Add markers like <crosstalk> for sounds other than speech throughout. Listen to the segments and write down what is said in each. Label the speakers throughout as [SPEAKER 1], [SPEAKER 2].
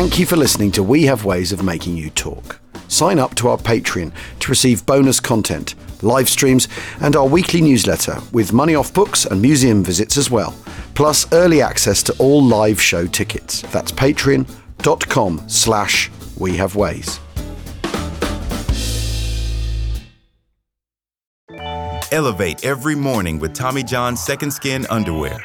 [SPEAKER 1] Thank you for listening to We Have Ways of Making You Talk. Sign up to our Patreon to receive bonus content, live streams, and our weekly newsletter with money off books and museum visits as well, plus early access to all live show tickets. That's patreon.com slash we have ways.
[SPEAKER 2] Elevate every morning with Tommy John's Second Skin underwear.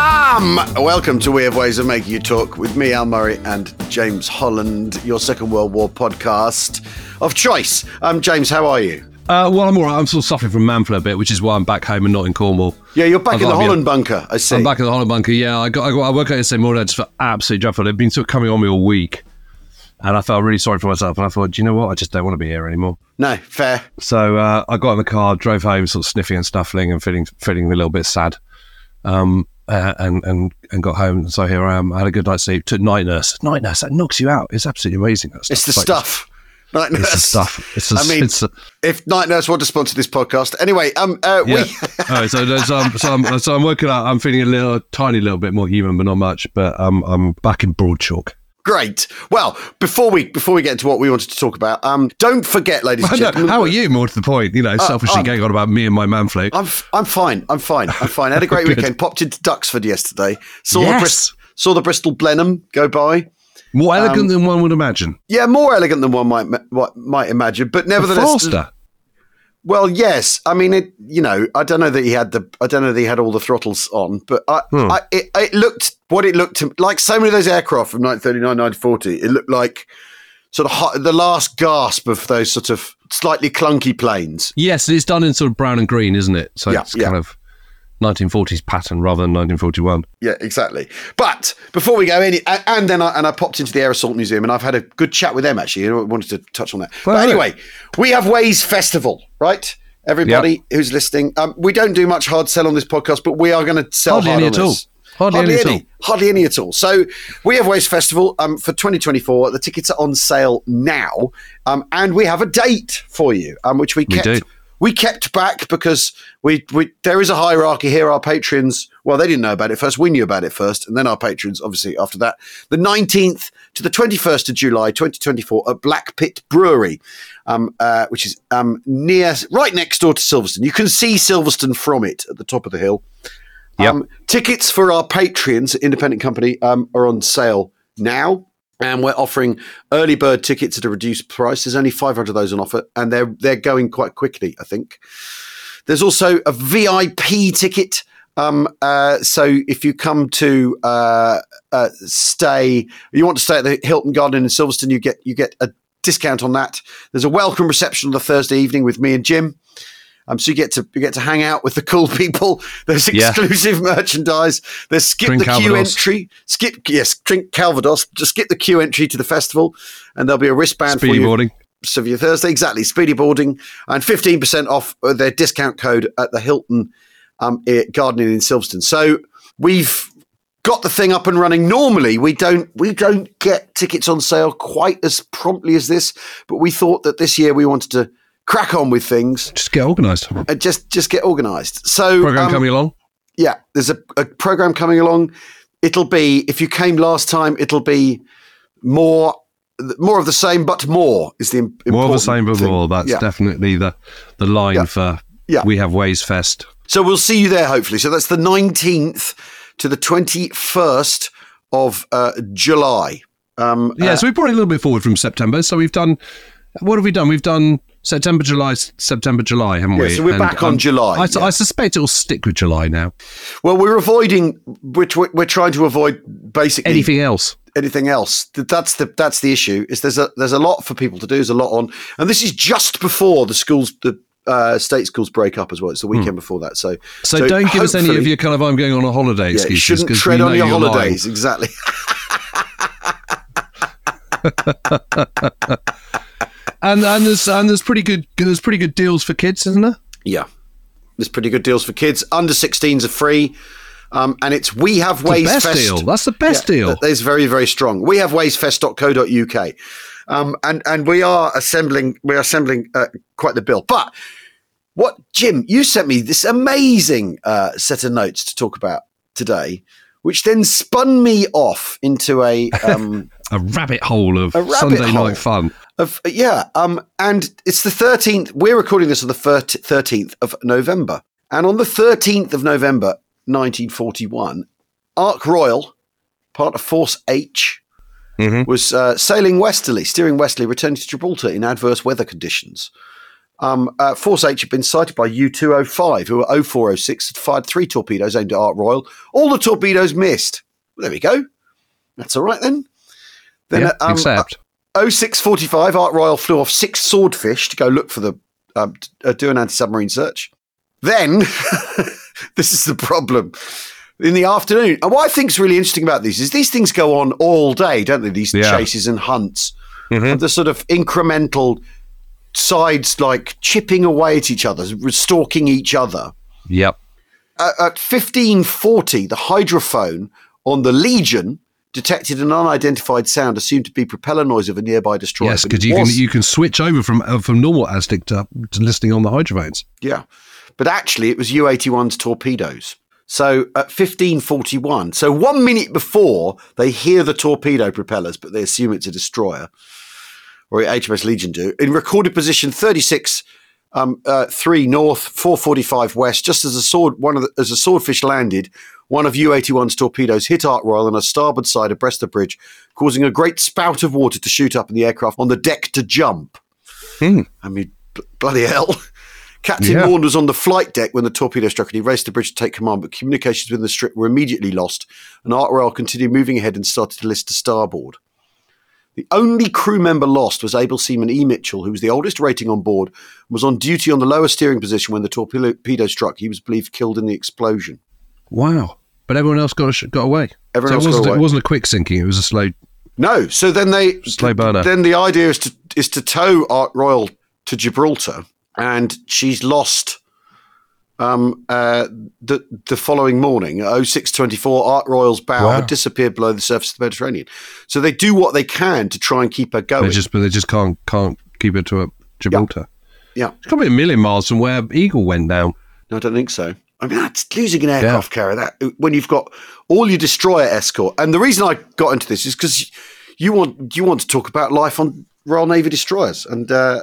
[SPEAKER 1] Welcome to We Have Ways of Making You Talk with me, Al Murray, and James Holland, your Second World War podcast of choice. Um, James, how are you?
[SPEAKER 3] Uh, well, I'm all right. I'm still suffering from man flu a bit, which is why I'm back home and not in Cornwall.
[SPEAKER 1] Yeah, you're back
[SPEAKER 3] I've
[SPEAKER 1] in the
[SPEAKER 3] got to be-
[SPEAKER 1] Holland bunker, I see.
[SPEAKER 3] I'm back in the Holland bunker. Yeah, I got, I got I work out yesterday morning. I just felt absolutely dreadful. They've been sort of coming on me all week, and I felt really sorry for myself. And I thought, do you know what? I just don't want to be here anymore.
[SPEAKER 1] No, fair.
[SPEAKER 3] So uh, I got in the car, drove home, sort of sniffing and snuffling, and feeling feeling a little bit sad. Um, uh, and and and got home. So here I am. I had a good night's sleep. Took night nurse. Night nurse that knocks you out. It's absolutely amazing. That
[SPEAKER 1] It's the
[SPEAKER 3] like-
[SPEAKER 1] stuff. Night Nurse.
[SPEAKER 3] It's the stuff. It's the,
[SPEAKER 1] I mean,
[SPEAKER 3] it's the,
[SPEAKER 1] if Night Nurse want to sponsor this podcast. Anyway, um, uh,
[SPEAKER 3] Yeah.
[SPEAKER 1] we.
[SPEAKER 3] All right, so, there's, um, so, I'm, so I'm working out. I'm feeling a little, tiny little bit more human, but not much. But um, I'm back in Broad Chalke.
[SPEAKER 1] Great. Well, before we before we get into what we wanted to talk about, um, don't forget, ladies and <laughs>
[SPEAKER 3] No,
[SPEAKER 1] gentlemen.
[SPEAKER 3] how are you? More to the point, you know, selfishly
[SPEAKER 1] I'm-
[SPEAKER 3] going on about me and my man flu.
[SPEAKER 1] I'm I'm fine. I'm fine. I'm fine. I had a great <laughs> weekend. Popped into Duxford yesterday. Saw the
[SPEAKER 3] Yes.
[SPEAKER 1] Brist- saw the Bristol Blenheim go by.
[SPEAKER 3] More
[SPEAKER 1] um,
[SPEAKER 3] elegant than one would imagine.
[SPEAKER 1] Yeah, more elegant than one might what might imagine, but nevertheless,
[SPEAKER 3] Faster.
[SPEAKER 1] Well, yes. I mean, it. You know, I don't know that he had the. I don't know that he had all the throttles on, but I.
[SPEAKER 3] Hmm.
[SPEAKER 1] I it, it looked what it looked to, like. So many of those aircraft from 1939, 1940, it looked like sort of hot, the last gasp of those sort of slightly clunky planes.
[SPEAKER 3] Yes, it's done in sort of brown and green, isn't it? So
[SPEAKER 1] Yeah,
[SPEAKER 3] it's
[SPEAKER 1] yeah.
[SPEAKER 3] kind of 1940s pattern rather than 1941.
[SPEAKER 1] Yeah, exactly. But before we go any, a- and then I and I popped into the Air Assault Museum and I've had a good chat with them actually. I wanted to touch on that.
[SPEAKER 3] Well,
[SPEAKER 1] but anyway, we have Ways Festival, right? Everybody who's listening, um, we don't do much hard sell on this podcast, but we are going to sell
[SPEAKER 3] Hardly
[SPEAKER 1] hard
[SPEAKER 3] any
[SPEAKER 1] on
[SPEAKER 3] at all.
[SPEAKER 1] this.
[SPEAKER 3] Hardly any at all.
[SPEAKER 1] Hardly any at all. So we have Ways Festival um, for 2024. The tickets are on sale now, um, and we have a date for you, um, which we
[SPEAKER 3] We
[SPEAKER 1] kept
[SPEAKER 3] do.
[SPEAKER 1] We kept back because we, we there is a hierarchy here. Our patrons, well, they didn't know about it first. We knew about it first, and then our patrons, obviously, after that. The 19th to the 21st of July, 2024, at Black Pit Brewery, um, uh, which is um, near, right next door to Silverstone. You can see Silverstone from it at the top of the hill.
[SPEAKER 3] Yep.
[SPEAKER 1] Um, tickets for our patrons, independent company, um, are on sale now. And we're offering early bird tickets at a reduced price. There's only 500 of those on offer, and they're they're going quite quickly. I think. There's also a VIP ticket. Um, uh, so if you come to uh, uh, stay, you want to stay at the Hilton Garden in Silverstone, you get you get a discount on that. There's a welcome reception on the Thursday evening with me and Jim. Um, so you get to you get to hang out with the cool <laughs> people. There's
[SPEAKER 3] Yeah.
[SPEAKER 1] exclusive merchanise. There's skip
[SPEAKER 3] Drink
[SPEAKER 1] the queue
[SPEAKER 3] Calvados.
[SPEAKER 1] entry. Skip yes, drink Calvados. Just skip the queue entry to the festival, and there'll be a wristband
[SPEAKER 3] Speedy
[SPEAKER 1] for you.
[SPEAKER 3] boarding.
[SPEAKER 1] So for your Thursday, exactly. Speedy boarding and fifteen percent off uh, their discount code at the Hilton um, Gardening in Silverstone. So we've got the thing up and running. Normally, we don't we don't get tickets on sale quite as promptly as this, but we thought that this year we wanted to crack on with things
[SPEAKER 3] Just get organised.
[SPEAKER 1] and just just get organised. So
[SPEAKER 3] Program
[SPEAKER 1] um,
[SPEAKER 3] coming along.
[SPEAKER 1] yeah, there's a, a program coming along. it'll be if you came last time, it'll be more more of the same, but more is the
[SPEAKER 3] More of the same, but
[SPEAKER 1] thing.
[SPEAKER 3] more. That's
[SPEAKER 1] Yeah.
[SPEAKER 3] definitely the the line
[SPEAKER 1] Yeah.
[SPEAKER 3] for
[SPEAKER 1] Yeah.
[SPEAKER 3] we have Ways Fest.
[SPEAKER 1] So we'll see you there, hopefully. So that's the 19th to the 21st of uh, July. Um,
[SPEAKER 3] Yeah,
[SPEAKER 1] uh,
[SPEAKER 3] so we brought it a little bit forward from September. So we've done what have we done? We've done September, July, September, July, haven't
[SPEAKER 1] Yeah,
[SPEAKER 3] we?
[SPEAKER 1] so we're back on July,
[SPEAKER 3] I,
[SPEAKER 1] yeah.
[SPEAKER 3] I suspect it'll stick with July now.
[SPEAKER 1] well, we're avoiding, which we're, we're trying to avoid basically
[SPEAKER 3] Anything else?
[SPEAKER 1] anything else. That's the that's the issue. Is there's a there's a lot for people to do. There's a lot on, and this is just before the schools the uh, state schools break up as well. It's the weekend before that. So
[SPEAKER 3] Hmm. So, don't give us any of your kind of I'm going on a holiday
[SPEAKER 1] Yeah, you
[SPEAKER 3] excuses
[SPEAKER 1] shouldn't tread on your
[SPEAKER 3] you're lying.
[SPEAKER 1] holidays. Exactly. <laughs> <laughs>
[SPEAKER 3] And and there's and there's pretty good there's pretty good deals for kids, isn't there?
[SPEAKER 1] Yeah. There's pretty good deals for kids. Under 16s are free. Um, and it's We Have
[SPEAKER 3] The best
[SPEAKER 1] Fest.
[SPEAKER 3] deal. That's the best
[SPEAKER 1] Yeah,
[SPEAKER 3] deal.
[SPEAKER 1] that is very, very strong. We have waysfest.co.uk. Um, and, and we are assembling, we're assembling uh, quite the bill. But what, Jim, you sent me this amazing uh, set of notes to talk about today, which then spun me off into a, <laughs> um,
[SPEAKER 3] A rabbit hole of
[SPEAKER 1] rabbit
[SPEAKER 3] Sunday
[SPEAKER 1] hole.
[SPEAKER 3] night fun.
[SPEAKER 1] Of, yeah. Um, and it's the 13th. We're recording this on the 13th of November. And on the 13th of November, 1941, Ark Royal, part of Force H,
[SPEAKER 3] Mhm.
[SPEAKER 1] was uh, sailing westerly, steering westerly, returning to Gibraltar in adverse weather conditions. Um, uh, Force H had been sighted by U 205, who were 0406, had fired three torpedoes aimed at Ark Royal. All the torpedoes missed. Well, there we go. That's all right then. Then,
[SPEAKER 3] yeah,
[SPEAKER 1] uh, um,
[SPEAKER 3] except
[SPEAKER 1] 0645, Ark Royal flew off six swordfish to go look for the, um, uh, do an anti submarine search. Then, <laughs> this is the problem. In the afternoon, and what I think is really interesting about these is these things go on all day, don't they? These
[SPEAKER 3] Yeah.
[SPEAKER 1] chases and hunts.
[SPEAKER 3] Mhm.
[SPEAKER 1] And the sort of incremental sides like chipping away at each other, stalking each other.
[SPEAKER 3] yep.
[SPEAKER 1] At, at 1540, the hydrophone on the Legion detected an unidentified sound assumed to be propeller noise of a nearby destroyer.
[SPEAKER 3] Yes, because you can you can switch over from uh, from normal ASDIC to, to listening on the hydrophones.
[SPEAKER 1] Yeah. But actually, it was U 81's torpedoes. So at 1541, so one minute before they hear the torpedo propellers, but they assume it's a destroyer, or HMS Legion do, in recorded position 36, um, uh, 3 north, 445 west, just as a sword, one of the, as a swordfish landed, one of U 81's torpedoes hit Ark Royal on a starboard side abreast the bridge, causing a great spout of water to shoot up and the aircraft on the deck to jump.
[SPEAKER 3] Hmm.
[SPEAKER 1] I mean, bl- bloody hell. <laughs> Captain
[SPEAKER 3] Yeah.
[SPEAKER 1] Maund was on the flight deck when the torpedo struck and he raced the bridge to take command, but communications with the strip were immediately lost, and Ark Royal continued moving ahead and started to list to starboard. The only crew member lost was able seaman E. Mitchell, who was the oldest rating on board and was on duty on the lower steering position when the torpedo struck. He was believed killed in the explosion.
[SPEAKER 3] Wow. But everyone else got got away.
[SPEAKER 1] Everyone
[SPEAKER 3] so
[SPEAKER 1] else
[SPEAKER 3] it
[SPEAKER 1] got
[SPEAKER 3] wasn't,
[SPEAKER 1] away.
[SPEAKER 3] it wasn't a quick sinking. It was a slow.
[SPEAKER 1] No, so then they
[SPEAKER 3] Slow burner.
[SPEAKER 1] Then the idea is to is to tow Ark Royal to Gibraltar, and she's lost. Um, uh, the the following morning, at 0624, Ark Royal's bow
[SPEAKER 3] Wow.
[SPEAKER 1] had disappeared below the surface of the Mediterranean. So they do what they can to try and keep her going.
[SPEAKER 3] They just but they just can't can't keep her to a Gibraltar.
[SPEAKER 1] yeah,
[SPEAKER 3] It's got to be a million miles from where Eagle went down.
[SPEAKER 1] no, I don't think so. I mean, that's losing an aircraft carrier. That when you've got all your destroyer escort, and the reason I got into this is because you want you want to talk about life on Royal Navy destroyers, and uh,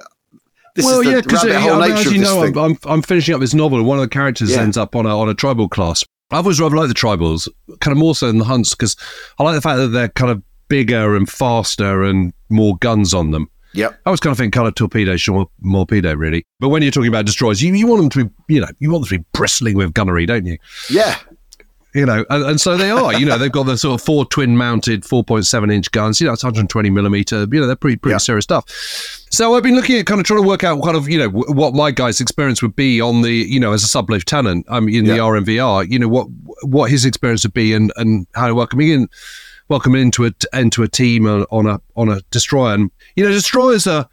[SPEAKER 1] this
[SPEAKER 3] well,
[SPEAKER 1] is the
[SPEAKER 3] yeah, because
[SPEAKER 1] rabbit hole nature
[SPEAKER 3] as
[SPEAKER 1] of
[SPEAKER 3] you
[SPEAKER 1] this
[SPEAKER 3] know. I'm, I'm I'm finishing up this novel, and one of the characters
[SPEAKER 1] Yeah.
[SPEAKER 3] ends up on a on a tribal class. I've always rather liked the tribals, kind of more so than the hunts, because I like the fact that they're kind of bigger and faster and more guns on them.
[SPEAKER 1] Yep.
[SPEAKER 3] I was kind of thinking kind of torpedo, short torpedo, really. But when you're talking about destroyers, you, you want them to be, you know, you want them to be bristling with gunnery, don't you?
[SPEAKER 1] Yeah.
[SPEAKER 3] You know, and, and so they are. You know, they've got the sort of four twin mounted 4.7 inch guns. You know, it's 120 millimeter. You know, they're pretty pretty serious stuff. So I've been looking at kind of trying to work out kind of you know what my guy's experience would be on the you know as a sub lieutenant um in the
[SPEAKER 1] Yeah.
[SPEAKER 3] RNVR. You know what what his experience would be and and how to welcome him in welcome into a into a team on a on a destroyer. And you know, destroyers are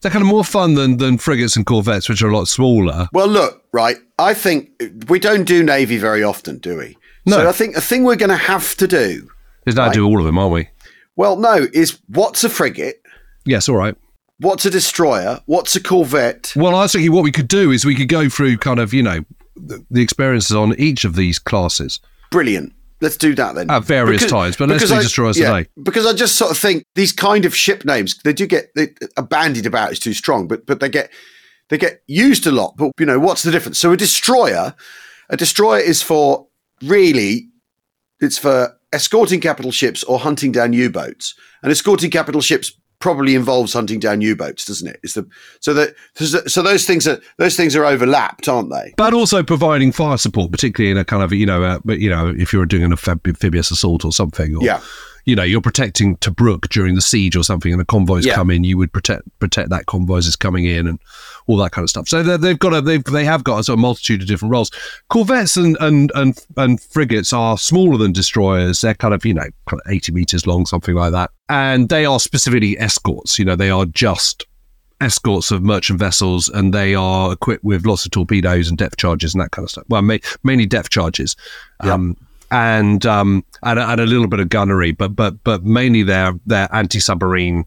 [SPEAKER 3] they're kind of more fun than than frigates and corvettes, which are a lot smaller.
[SPEAKER 1] Well, look, right. I think we don't do Navy very often, do we?
[SPEAKER 3] No.
[SPEAKER 1] So I think the thing we're going to have to do,
[SPEAKER 3] Is now do all of them, aren't we?
[SPEAKER 1] well, no, is what's a frigate?
[SPEAKER 3] Yes, all right.
[SPEAKER 1] What's a destroyer? What's a corvette?
[SPEAKER 3] Well, I was thinking what we could do is we could go through kind of, you know, the, the experiences on each of these classes.
[SPEAKER 1] Brilliant. Let's do that then.
[SPEAKER 3] At various times, but let's do
[SPEAKER 1] I-
[SPEAKER 3] destroyers
[SPEAKER 1] yeah,
[SPEAKER 3] today.
[SPEAKER 1] Because I just sort of think these kind of ship names they do get they, a bandied about is too strong, but but they get they get used a lot. But you know what's the difference? So a destroyer, a destroyer is for really it's for escorting capital ships or hunting down U-boats, and escorting capital ships probably involves hunting down U-boats, doesn't it? It's the so that so those things are those things are overlapped, aren't they?
[SPEAKER 3] but also providing fire support, particularly in a kind of you know, uh, but you know, if you're doing an amphibious assault or something, or
[SPEAKER 1] Yeah.
[SPEAKER 3] You know, you're protecting Tobruk during the siege or something, and the convoys
[SPEAKER 1] Yeah.
[SPEAKER 3] come in, you would protect protect that convoys is coming in and all that kind of stuff. So they- they've got a they've they have got a sort of multitude of different roles. Corvettes and and and and frigates are smaller than destroyers. They're kind of you know kind of eighty meters long, something like that, and they are specifically escorts. You know, they are just escorts of merchant vessels, and they are equipped with lots of torpedoes and depth charges and that kind of stuff. Well, ma- mainly depth charges, um, and um, and, a, and a little bit of gunnery, but but but mainly they're they're anti submarine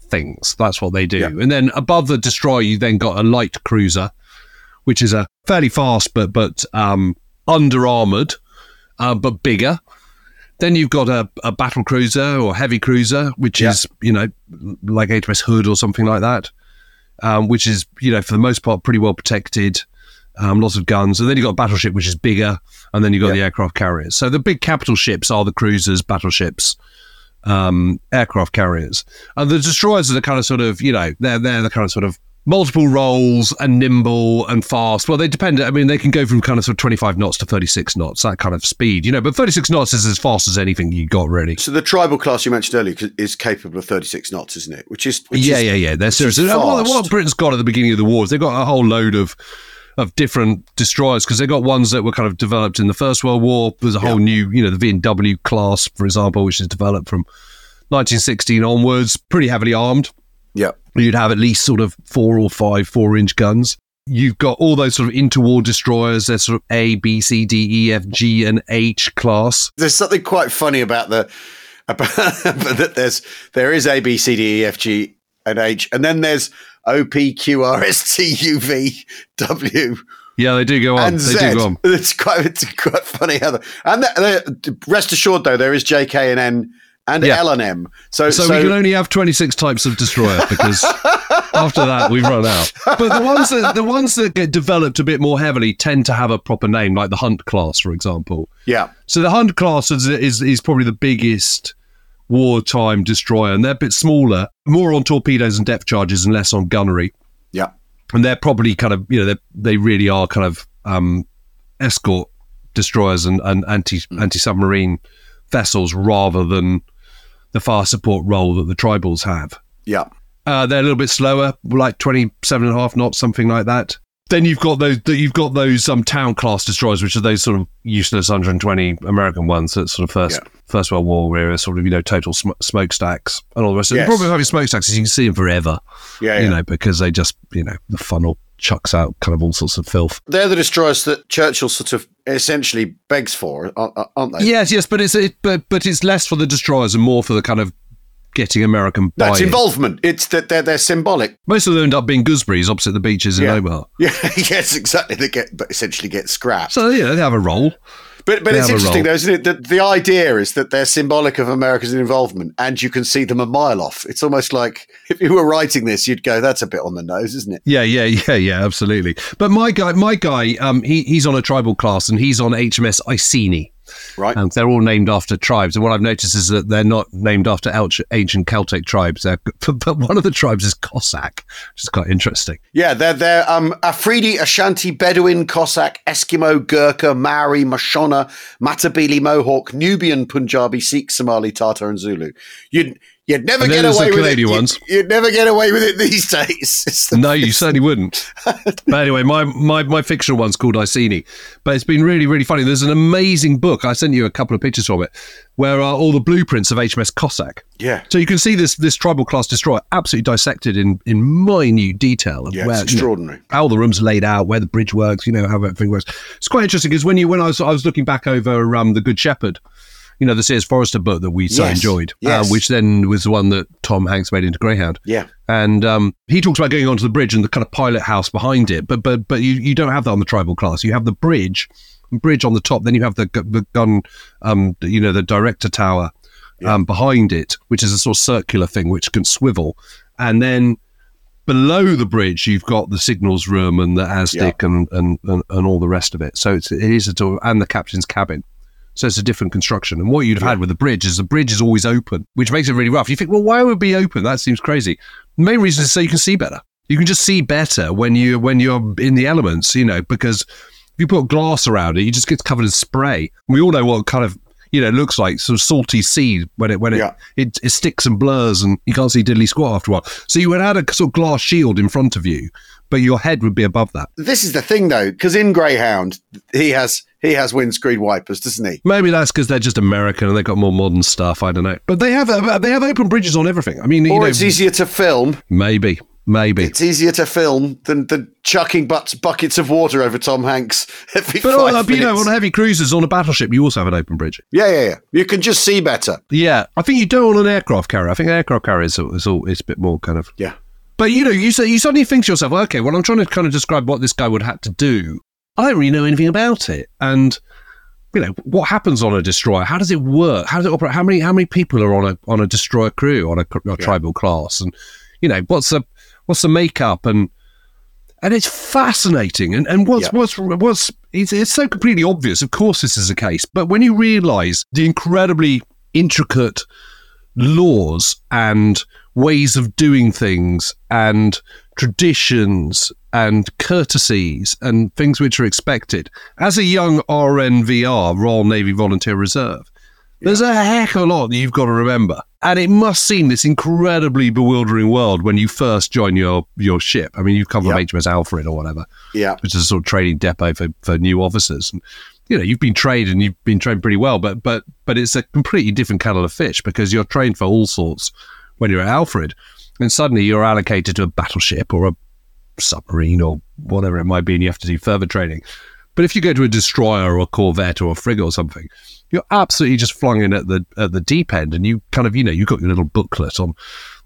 [SPEAKER 3] things. That's what they do.
[SPEAKER 1] Yeah.
[SPEAKER 3] And then above the destroyer, you then got a light cruiser, which is a fairly fast but but um, under armored, uh, but bigger. Then you've got a, a battle cruiser or heavy cruiser, which
[SPEAKER 1] Yeah.
[SPEAKER 3] is you know like HMS Hood or something like that, um, which is you know for the most part pretty well protected. Um, lots of guns, and then you've got a battleship which is bigger, and then you've got
[SPEAKER 1] Yeah.
[SPEAKER 3] the aircraft carriers. So the big capital ships are the cruisers, battleships, um, aircraft carriers, and the destroyers are the kind of sort of you know they're they're the kind of sort of multiple roles and nimble and fast. Well, they depend. I mean, they can go from kind of sort of twenty five knots to thirty six knots, that kind of speed, you know. But thirty six knots is as fast as anything you got, really.
[SPEAKER 1] So the tribal class you mentioned earlier is capable of 36 knots, isn't it? Which is which
[SPEAKER 3] yeah,
[SPEAKER 1] is-
[SPEAKER 3] yeah, yeah. They're serious. What, what Britain's got at the beginning of the wars, they've got a whole load of of different destroyers because they got ones that were kind of developed in the First World War. There's a whole new, you know, the V and W class, for example, which is developed from 1916 onwards, pretty heavily armed.
[SPEAKER 1] Yeah.
[SPEAKER 3] You'd have at least sort of four or five four inch guns. You've got all those sort of interwar destroyers. They're sort of A, B, C, D, E, F, G, and H class.
[SPEAKER 1] There's something quite funny about the about <laughs> that. There's there is A B C D E F G and H, and then there's O P Q R S T U V W
[SPEAKER 3] Yeah, they do go on.
[SPEAKER 1] and
[SPEAKER 3] they
[SPEAKER 1] Z.
[SPEAKER 3] do go on. <laughs>
[SPEAKER 1] It's quite it's quite funny how the, and the, the, rest assured though there is J K and N and
[SPEAKER 3] Yeah.
[SPEAKER 1] L and M. So
[SPEAKER 3] So,
[SPEAKER 1] so,
[SPEAKER 3] we can only have 26 types of destroyer because <laughs> after that we've run out. But the ones that the ones that get developed a bit more heavily tend to have a proper name, like the Hunt class, for example.
[SPEAKER 1] yeah
[SPEAKER 3] So the Hunt class is is, is probably the biggest wartime destroyer, and they're a bit smaller, more on torpedoes and depth charges, and less on gunnery.
[SPEAKER 1] yeah
[SPEAKER 3] And they're probably kind of you know they they really are kind of um, escort destroyers and, and anti anti submarine vessels rather than the fire support role that the tribals have.
[SPEAKER 1] yeah
[SPEAKER 3] Uh, they're a little bit slower, like 27 and a half knots, something like that. Then you've got those. You've got those um, town class destroyers, which are those sort of useless 120 American ones that sort of first
[SPEAKER 1] Yeah.
[SPEAKER 3] First World War era, sort of you know total sm- smokestacks and all the rest. of it.
[SPEAKER 1] Yes.
[SPEAKER 3] The problem with having smokestacks is you can see them forever,
[SPEAKER 1] yeah,
[SPEAKER 3] you
[SPEAKER 1] yeah.
[SPEAKER 3] know, because they just you know the funnel chucks out kind of all sorts of filth.
[SPEAKER 1] They're the destroyers that Churchill sort of essentially begs for, aren't aren't they?
[SPEAKER 3] Yes, yes, but it's it, but but it's less for the destroyers and more for the kind of getting American
[SPEAKER 1] That's
[SPEAKER 3] buy-in.
[SPEAKER 1] involvement. It's that they're, they're symbolic.
[SPEAKER 3] Most of them end up being gooseberries opposite the beaches in
[SPEAKER 1] Yeah.
[SPEAKER 3] Omaha. <laughs>
[SPEAKER 1] Yeah, yes, exactly. They get, but essentially get scrapped.
[SPEAKER 3] So yeah, they have a role.
[SPEAKER 1] But but
[SPEAKER 3] They
[SPEAKER 1] it's interesting though, isn't it? That the idea is that they're symbolic of America's involvement, and you can see them a mile off. It's almost like <laughs> if you were writing this, you'd go, "That's a bit on the nose, isn't it?"
[SPEAKER 3] Yeah, yeah, yeah, yeah, absolutely. But my guy, my guy, um, he he's on a tribal class and he's on HMS Iceni.
[SPEAKER 1] Right?
[SPEAKER 3] And they're all named after tribes. And what I've noticed is that they're not named after ancient Celtic tribes. They're, <laughs> but one of the tribes is Cossack, which is quite interesting.
[SPEAKER 1] yeah, they're they're um, Afridi, Ashanti, Bedouin, Cossack, Eskimo, Gurkha, Maori, Mashona, Matabele, Mohawk, Nubian, Punjabi, Sikh, Somali, Tatar, and Zulu. You'd you'd never get away with it.
[SPEAKER 3] Canadian
[SPEAKER 1] You'd-
[SPEAKER 3] ones.
[SPEAKER 1] You'd, never get away with it these <laughs> days.
[SPEAKER 3] No, you certainly wouldn't. <laughs> but anyway, my, my, my fictional one's called Iceni. But it's been really, really funny. There's an amazing book. I sent you a couple of pictures from it where are all the blueprints of HMS Cossack.
[SPEAKER 1] yeah,
[SPEAKER 3] So you can see this this tribal class destroyer absolutely dissected in in minute detail of
[SPEAKER 1] yeah,
[SPEAKER 3] where
[SPEAKER 1] it's
[SPEAKER 3] you know,
[SPEAKER 1] extraordinary.
[SPEAKER 3] how the rooms are laid out, where the bridge works, you know how everything works. It's quite interesting because when you when I was I was looking back over um, the Good Shepherd, you know the C.S. Forester book that we so
[SPEAKER 1] Yes,
[SPEAKER 3] enjoyed,
[SPEAKER 1] yes.
[SPEAKER 3] uh, which then was the one that Tom Hanks made into Greyhound.
[SPEAKER 1] Yeah.
[SPEAKER 3] And um, he talks about going onto the bridge and the kind of pilot house behind it, but but but you, you don't have that on the tribal class. You have the bridge bridge on the top. Then you have the, the gun, um, you know, the director tower um, behind it, which is a sort of circular thing which can swivel. And then below the bridge, you've got the signals room and the ASDIC and, and, and, and all the rest of it. So it's, it is a of, and the captain's cabin. So it's a different construction. And what you'd have had with the bridge is the bridge is always open, which makes it really rough. You think, well, why would it be open? That seems crazy. The main reason is so you can see better. You can just see better when you when you're in the elements, you know, because if you put glass around it, you just get covered in spray. We all know what kind of you know it looks like some salty sea when it when it,
[SPEAKER 1] Yeah.
[SPEAKER 3] it it sticks and blurs and you can't see diddly squat after a while. So you would add a sort of glass shield in front of you, but your head would be above that.
[SPEAKER 1] This is the thing, though, because in Greyhound he has he has windscreen wipers, doesn't he?
[SPEAKER 3] Maybe that's because they're just American and they've got more modern stuff. I don't know, but they have uh, they have open bridges on everything. I mean, you
[SPEAKER 1] Or
[SPEAKER 3] know,
[SPEAKER 1] it's easier to film.
[SPEAKER 3] maybe maybe.
[SPEAKER 1] It's easier to film than than chucking butts, buckets of water over Tom Hanks every
[SPEAKER 3] But
[SPEAKER 1] five
[SPEAKER 3] uh, you know, on heavy cruisers on a battleship, you also have an open bridge.
[SPEAKER 1] yeah, yeah, yeah. You can just see better.
[SPEAKER 3] Yeah, I think you don't on an aircraft carrier. I think an aircraft carrier is, is all it's a bit more kind of.
[SPEAKER 1] Yeah.
[SPEAKER 3] But you know, you say you suddenly think to yourself, okay, well, I'm trying to kind of describe what this guy would have to do. I don't really know anything about it, and you know what happens on a destroyer. How does it work? How does it operate? How many how many people are on a on a destroyer crew on a, a tribal class? And you know what's the what's the makeup and and it's fascinating. And and what's
[SPEAKER 1] Yeah.
[SPEAKER 3] what's what's it's, it's so completely obvious. Of course, this is the case, but when you realise the incredibly intricate laws and ways of doing things and traditions and courtesies and things which are expected as a young RNVR, Royal Navy Volunteer Reserve. There's a heck of a lot that you've got to remember. And it must seem this incredibly bewildering world when you first join your, your ship. I mean, you've come from
[SPEAKER 1] Yep.
[SPEAKER 3] HMS Alfred or whatever,
[SPEAKER 1] Yeah.
[SPEAKER 3] which is a sort of training depot for, for new officers. And, you know, you've been trained and you've been trained pretty well, but but but it's a completely different kettle of fish because you're trained for all sorts when you're at Alfred. And suddenly you're allocated to a battleship or a submarine or whatever it might be, and you have to do further training. But if you go to a destroyer or a corvette or a frigate or something, you're absolutely just flung in at the at the deep end, and you kind of you know you've got your little booklet on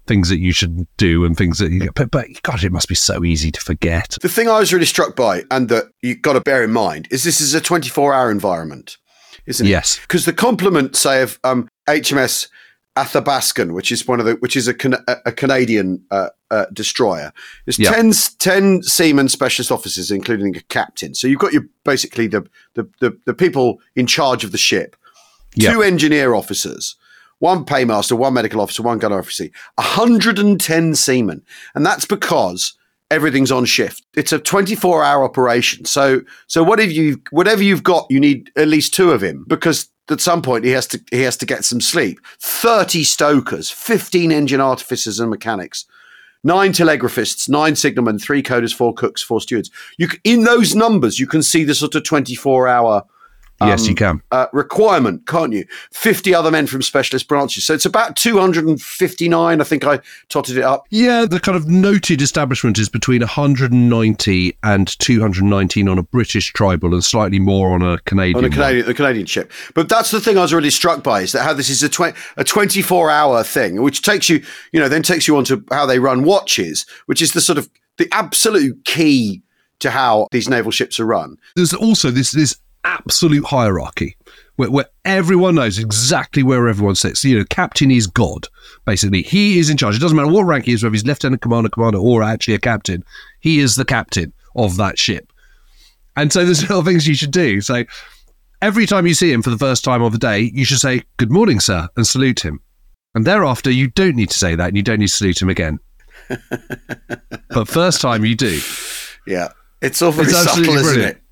[SPEAKER 3] things that you should do and things that you but, but God, it must be so easy to forget.
[SPEAKER 1] The thing I was really struck by, and that you've got to bear in mind, is this is a 24 hour environment, isn't it?
[SPEAKER 3] Yes.
[SPEAKER 1] Because the complement, say, of um, HMS Athabaskan, which is one of the, which is a, Can- a a Canadian uh, uh, destroyer, is
[SPEAKER 3] Yeah.
[SPEAKER 1] 10, 10 seaman specialist officers, including a captain. So you've got your basically the the, the, the people in charge of the ship,
[SPEAKER 3] Yeah.
[SPEAKER 1] two engineer officers. One paymaster, one medical officer, one gunner officer, 110 seamen. And that's because everything's on shift. It's a 24 hour operation. So so whatever you whatever you've got, you need at least two of him because at some point he has to he has to get some sleep. 30 stokers, 15 engine artificers and mechanics. Nine telegraphists, nine signalmen, three coders, four cooks, four stewards. You in those numbers, you can see the sort of twenty-four hour
[SPEAKER 3] yes, you can.
[SPEAKER 1] uh, requirement, can't you? 50 other men from specialist branches. So it's about 259. I think I totted it up.
[SPEAKER 3] Yeah, the kind of noted establishment is between 190 and 219 on a British tribal and slightly more on a Canadian.
[SPEAKER 1] On a. Canadian, the Canadian ship, but that's the thing I was really struck by is that how this is a tw- a twenty four hour thing, which takes you, you know, then takes you on to how they run watches, which is the sort of the absolute key to how these naval ships are run.
[SPEAKER 3] There's also this this absolute hierarchy where, where everyone knows exactly where everyone sits. You know, captain is God. Basically, he is in charge. It doesn't matter what rank he is, whether he's lieutenant commander, commander, or actually a captain. He is the captain of that ship. And so there's <laughs> little things you should do. So every time you see him for the first time of the day, you should say, Good morning, sir, and salute him. And thereafter, you don't need to say that and you don't need to salute him again. <laughs> but first time you do.
[SPEAKER 1] Yeah, it's all very
[SPEAKER 3] It's
[SPEAKER 1] subtle, isn't it?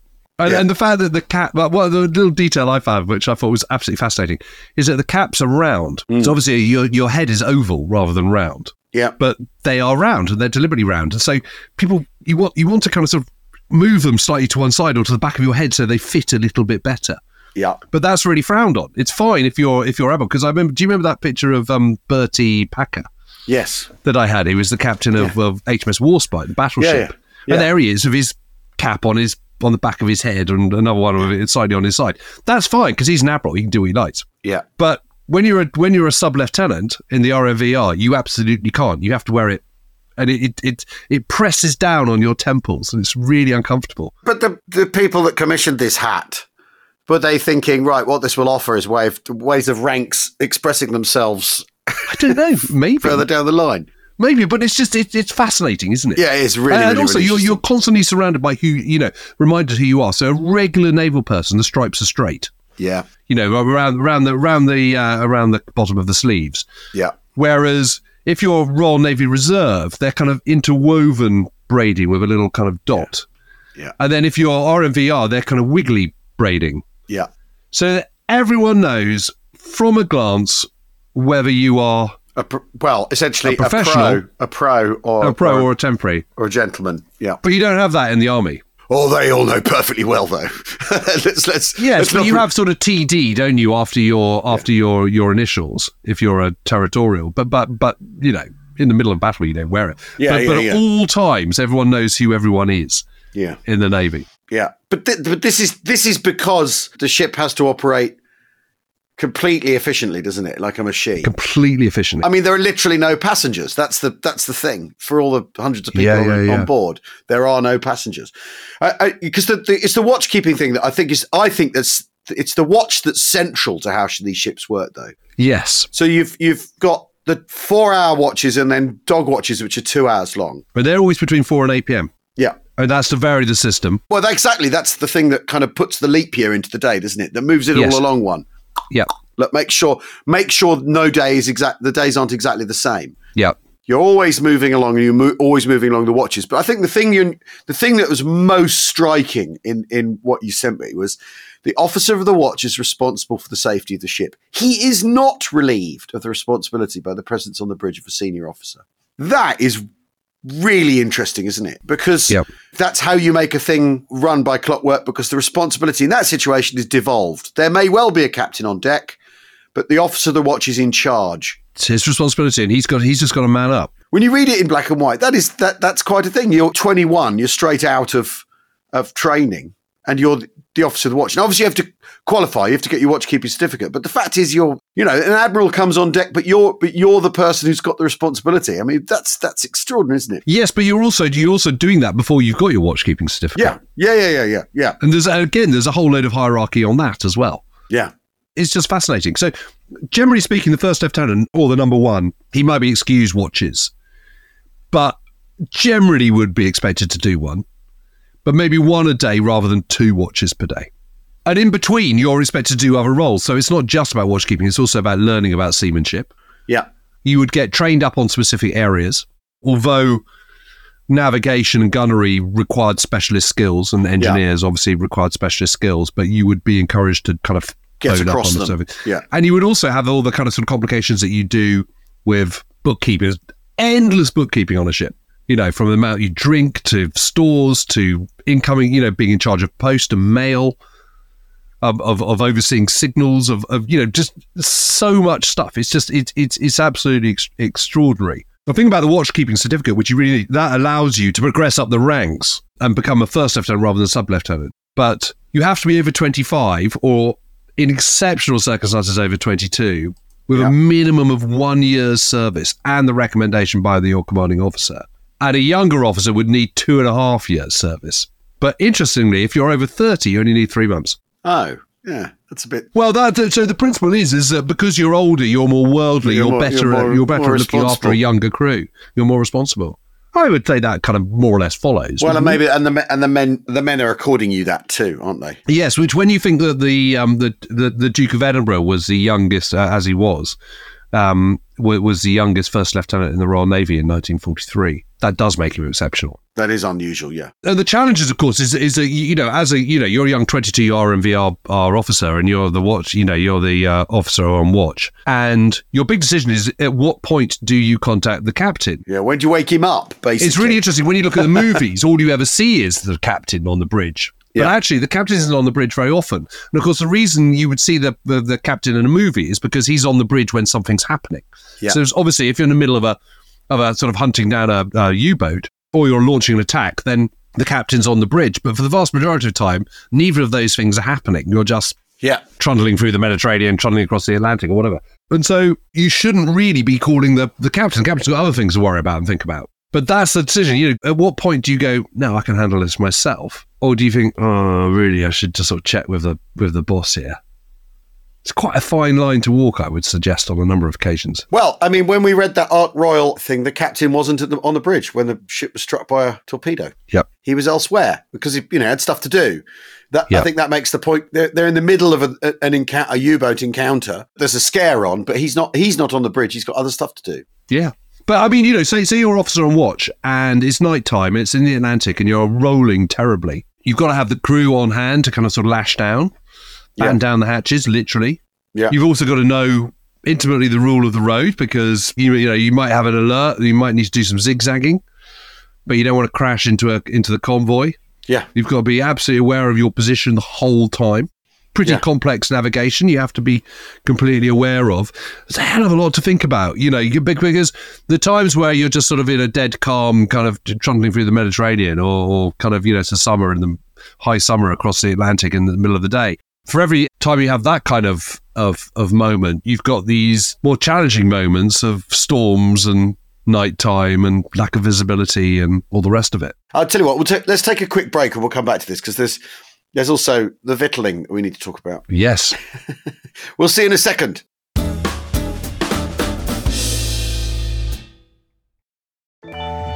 [SPEAKER 3] And,
[SPEAKER 1] Yeah.
[SPEAKER 3] and the fact that the cap, well, the little detail I found, which I thought was absolutely fascinating, is that the caps are round.
[SPEAKER 1] Mm.
[SPEAKER 3] So obviously your your head is oval rather than round,
[SPEAKER 1] Yeah,
[SPEAKER 3] but they are round and they're deliberately round. And so people, you want you want to kind of sort of move them slightly to one side or to the back of your head so they fit a little bit better.
[SPEAKER 1] yeah,
[SPEAKER 3] But that's really frowned on. It's fine if you're if you're able because I remember. Do you remember that picture of um, Bertie Packer?
[SPEAKER 1] yes,
[SPEAKER 3] that I had. He was the captain of, of HMS Warspite, the battleship.
[SPEAKER 1] Yeah, yeah. Yeah.
[SPEAKER 3] And there he is with his cap on his on the back of his head and another one of it slightly on his side. That's fine because he's an admiral. He can do what he likes.
[SPEAKER 1] yeah.
[SPEAKER 3] But when you're a, when you're a sub lieutenant in the RNVR, you absolutely can't. You have to wear it, and it, it it it presses down on your temples, and it's really uncomfortable.
[SPEAKER 1] But the the people that commissioned this hat Were they thinking, right, what this will offer is way of, ways of ranks expressing themselves
[SPEAKER 3] I don't know. <laughs> Maybe.
[SPEAKER 1] further down the line?
[SPEAKER 3] Maybe, but it's just it, it's fascinating, isn't it?
[SPEAKER 1] Yeah, it's really,
[SPEAKER 3] and
[SPEAKER 1] really,
[SPEAKER 3] also,
[SPEAKER 1] really
[SPEAKER 3] you're you're constantly surrounded by who you know, reminded who you are. So a regular naval person, the stripes are straight.
[SPEAKER 1] Yeah,
[SPEAKER 3] You know, around around the around the uh, around the bottom of the sleeves.
[SPEAKER 1] yeah,
[SPEAKER 3] Whereas if you're Royal Navy Reserve, they're kind of interwoven braiding with a little kind of dot.
[SPEAKER 1] Yeah.
[SPEAKER 3] And then if you're RNVR, they're kind of wiggly braiding.
[SPEAKER 1] yeah,
[SPEAKER 3] So that everyone knows from a glance whether you are
[SPEAKER 1] a pr- well, essentially
[SPEAKER 3] A professional.
[SPEAKER 1] a pro, a pro, or
[SPEAKER 3] a pro
[SPEAKER 1] or,
[SPEAKER 3] or a temporary.
[SPEAKER 1] or a gentleman. Yeah.
[SPEAKER 3] But you don't have that in the army.
[SPEAKER 1] Oh, they all know perfectly well, though. <laughs> let's let's.
[SPEAKER 3] Yes,
[SPEAKER 1] let's
[SPEAKER 3] but you
[SPEAKER 1] re-
[SPEAKER 3] have sort of TD, don't you, after your after your your initials, if you're a territorial. But but but you know, in the middle of battle, you don't wear it.
[SPEAKER 1] Yeah,
[SPEAKER 3] but,
[SPEAKER 1] yeah,
[SPEAKER 3] but at
[SPEAKER 1] yeah.
[SPEAKER 3] all times, everyone knows who everyone is
[SPEAKER 1] Yeah,
[SPEAKER 3] in the navy.
[SPEAKER 1] yeah. But th- but this is this is because the ship has to operate completely efficiently, doesn't it? Like a machine.
[SPEAKER 3] completely efficiently.
[SPEAKER 1] I mean, there are literally no passengers. That's the that's the thing for all the hundreds of people
[SPEAKER 3] Yeah,
[SPEAKER 1] on,
[SPEAKER 3] yeah, yeah.
[SPEAKER 1] on board. There are no passengers because the, the, it's the watch keeping thing that I think is. I think that's it's the watch that's central to how these ships work, though.
[SPEAKER 3] yes,
[SPEAKER 1] So you've you've got the four hour watches and then dog watches, which are two hours long.
[SPEAKER 3] but they're always between four and eight p.m.
[SPEAKER 1] Yeah.
[SPEAKER 3] And that's to vary the system.
[SPEAKER 1] Well, exactly. That's the thing that kind of puts the leap year into the day, doesn't it? That moves it
[SPEAKER 3] Yes.
[SPEAKER 1] all along one.
[SPEAKER 3] Yeah,
[SPEAKER 1] Look, make sure make sure no day is exact. The days aren't exactly the same.
[SPEAKER 3] yeah,
[SPEAKER 1] You're always moving along, and you're mo- always moving along the watches. But I think the thing you the thing that was most striking in in what you sent me was the officer of the watch is responsible for the safety of the ship. He is not relieved of the responsibility by the presence on the bridge of a senior officer. That is really interesting, isn't it? Because
[SPEAKER 3] Yep.
[SPEAKER 1] that's how you make a thing run by clockwork. Because the responsibility in that situation is devolved. There may well be a captain on deck, but the officer of the watch is in charge.
[SPEAKER 3] it's his responsibility, and he's got he's just got to man up.
[SPEAKER 1] When you read it in black and white, that is that that's quite a thing. You're 21, you're straight out of of training, and you're the- officer of the watch. And obviously, you have to qualify. You have to get your watchkeeping certificate. But the fact is, you're you know an admiral comes on deck, but you're but you're the person who's got the responsibility. I mean, that's that's extraordinary, isn't it?
[SPEAKER 3] Yes, but you're also you're also doing that before you've got your watchkeeping certificate.
[SPEAKER 1] Yeah, yeah, yeah, yeah, yeah, yeah,
[SPEAKER 3] And there's again there's a whole load of hierarchy on that as well.
[SPEAKER 1] yeah.
[SPEAKER 3] it's just fascinating. So, generally speaking, the first lieutenant or the number one, he might be excused watches, but generally would be expected to do one, but maybe one a day rather than two watches per day. And in between, you're expected to do other roles. So it's not just about watchkeeping; it's also about learning about seamanship.
[SPEAKER 1] Yeah,
[SPEAKER 3] You would get trained up on specific areas, although navigation and gunnery required specialist skills, and engineers obviously required specialist skills. But you would be encouraged to kind of
[SPEAKER 1] Get across
[SPEAKER 3] on the
[SPEAKER 1] them. Yeah.
[SPEAKER 3] And you would also have all the kind of sort of complications that you do with bookkeepers, endless bookkeeping on a ship. You know, from the amount you drink to stores to incoming, you know, being in charge of post and mail, of, of, of overseeing signals, of, of, you know, just so much stuff. It's just, it's, it's, it's absolutely ex- extraordinary. The thing about the watchkeeping certificate, which you really need, that allows you to progress up the ranks and become a first lieutenant rather than a sub lieutenant. But you have to be over 25 or in exceptional circumstances over 22 with
[SPEAKER 1] Yeah.
[SPEAKER 3] a minimum of one year's service and the recommendation by the your commanding officer. And a younger officer would need two and a half years service. But interestingly, if you're over 30, you only need three months.
[SPEAKER 1] Oh, yeah. That's a bit.
[SPEAKER 3] Well, that so the principle is is that because you're older, you're more worldly,
[SPEAKER 1] You're
[SPEAKER 3] you're,
[SPEAKER 1] more-
[SPEAKER 3] better,
[SPEAKER 1] you're more-
[SPEAKER 3] you're better looking after a younger crew. You're more responsible. I would say that kind of more or less follows.
[SPEAKER 1] Well, and maybe and the and the men the men are according you that too, aren't they?
[SPEAKER 3] yes. Which when you think that the um the the, the Duke of Edinburgh was the youngest uh, as he was, um was the youngest first lieutenant in the Royal Navy in 1943. That does make him exceptional.
[SPEAKER 1] That is unusual. Yeah.
[SPEAKER 3] And the challenges, of course, is is that you know, as a you know, you're a young 22 RNVR R officer, and you're the watch, you know, you're the uh, officer on watch, and your big decision is at what point do you contact the captain?
[SPEAKER 1] Yeah. When do you wake him up? Basically,
[SPEAKER 3] It's really interesting when you look at the <laughs> movies. all you ever see is the captain on the bridge. But
[SPEAKER 1] Yeah.
[SPEAKER 3] actually, the captain isn't on the bridge very often. And of course, the reason you would see the, the, the captain in a movie is because he's on the bridge when something's happening.
[SPEAKER 1] Yeah.
[SPEAKER 3] So obviously, if you're in the middle of a of a sort of hunting down a, a U-boat or you're launching an attack, then the captain's on the bridge. But for the vast majority of time, neither of those things are happening. You're just
[SPEAKER 1] Yeah.
[SPEAKER 3] trundling through the Mediterranean, trundling across the Atlantic, or whatever. And so you shouldn't really be calling the, the captain. The captain's got other things to worry about and think about. But that's the decision. You know, at what point do you go, no, I can handle this myself? Or do you think, oh, really, I should just sort of check with the with the boss here? It's quite a fine line to walk, I would suggest, on a number of occasions.
[SPEAKER 1] Well, I mean, when we read that Ark Royal thing, the captain wasn't the, on the bridge when the ship was struck by a torpedo.
[SPEAKER 3] Yep.
[SPEAKER 1] He was elsewhere because he, you know, had stuff to do. That
[SPEAKER 3] Yep.
[SPEAKER 1] I think that makes the point. They're, they're in the middle of a, a- an encounter, a U-boat encounter. There's a scare on, but he's not. He's not on the bridge. He's got other stuff to do.
[SPEAKER 3] Yeah. But I mean, you know, say, say you're an officer on watch and it's nighttime, it's in the Atlantic and you're rolling terribly. You've got to have the crew on hand to kind of sort of lash down, batten
[SPEAKER 1] Yeah.
[SPEAKER 3] down the hatches, literally.
[SPEAKER 1] Yeah.
[SPEAKER 3] You've also got to know intimately the rule of the road because you, you know you might have an alert, you might need to do some zigzagging, but you don't want to crash into a into the convoy.
[SPEAKER 1] Yeah.
[SPEAKER 3] You've got to be absolutely aware of your position the whole time. Pretty
[SPEAKER 1] Yeah.
[SPEAKER 3] complex navigation you have to be completely aware of. There's a hell of a lot to think about. You know, you big because the times where you're just sort of in a dead calm, kind of trundling through the Mediterranean, or, or kind of you know it's a summer in the high summer across the Atlantic in the middle of the day. For every time you have that kind of of of moment, you've got these more challenging moments of storms and nighttime and lack of visibility and all the rest of it.
[SPEAKER 1] I'll tell you what. We'll ta- let's take a quick break and we'll come back to this because there's there's also the victualling that we need to talk about.
[SPEAKER 3] Yes. <laughs>
[SPEAKER 1] We'll see you in a second.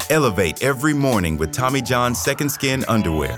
[SPEAKER 2] Elevate every morning with Tommy John's Second Skin underwear.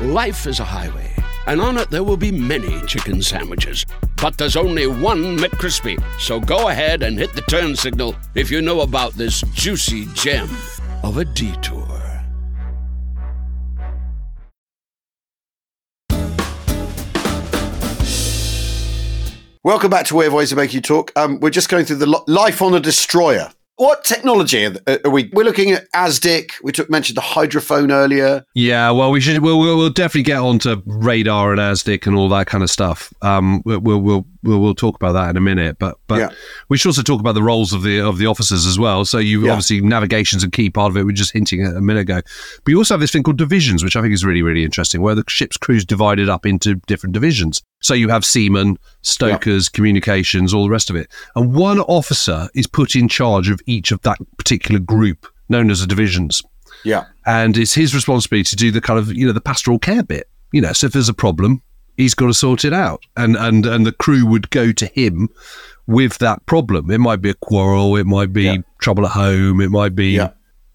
[SPEAKER 4] Life is a highway, and on it there will be many chicken sandwiches. But there's only one McCrispy. So go ahead and hit the turn signal if you know about this juicy gem of a detour.
[SPEAKER 1] Welcome back to Weird Ways to Make You Talk. Um, we're just going through the li- life on a destroyer. What technology are, we? We're looking at ASDIC. We took mentioned the hydrophone earlier.
[SPEAKER 3] Yeah, well, we should. We'll, we'll, we'll definitely get onto radar and ASDIC and all that kind of stuff. Um, we'll we'll we'll, we'll, we'll talk about that in a minute. But but
[SPEAKER 1] Yeah.
[SPEAKER 3] we should also talk about the roles of the of the officers as well. So you
[SPEAKER 1] Yeah.
[SPEAKER 3] obviously navigation's a key part of it. We are just hinting at a minute ago. But you also have this thing called divisions, which I think is really really interesting, where the ship's crew's divided up into different divisions. So you have seamen, stokers, communications, all the rest of it, and one officer is put in charge of each of that particular group, known as the divisions
[SPEAKER 1] Yeah,
[SPEAKER 3] and it's his responsibility to do the kind of you know the pastoral care bit. You know, so if there's a problem, he's got to sort it out, and and and the crew would go to him with that problem. It might be a quarrel, it might be
[SPEAKER 1] Yeah.
[SPEAKER 3] trouble at home, it might be
[SPEAKER 1] Yeah.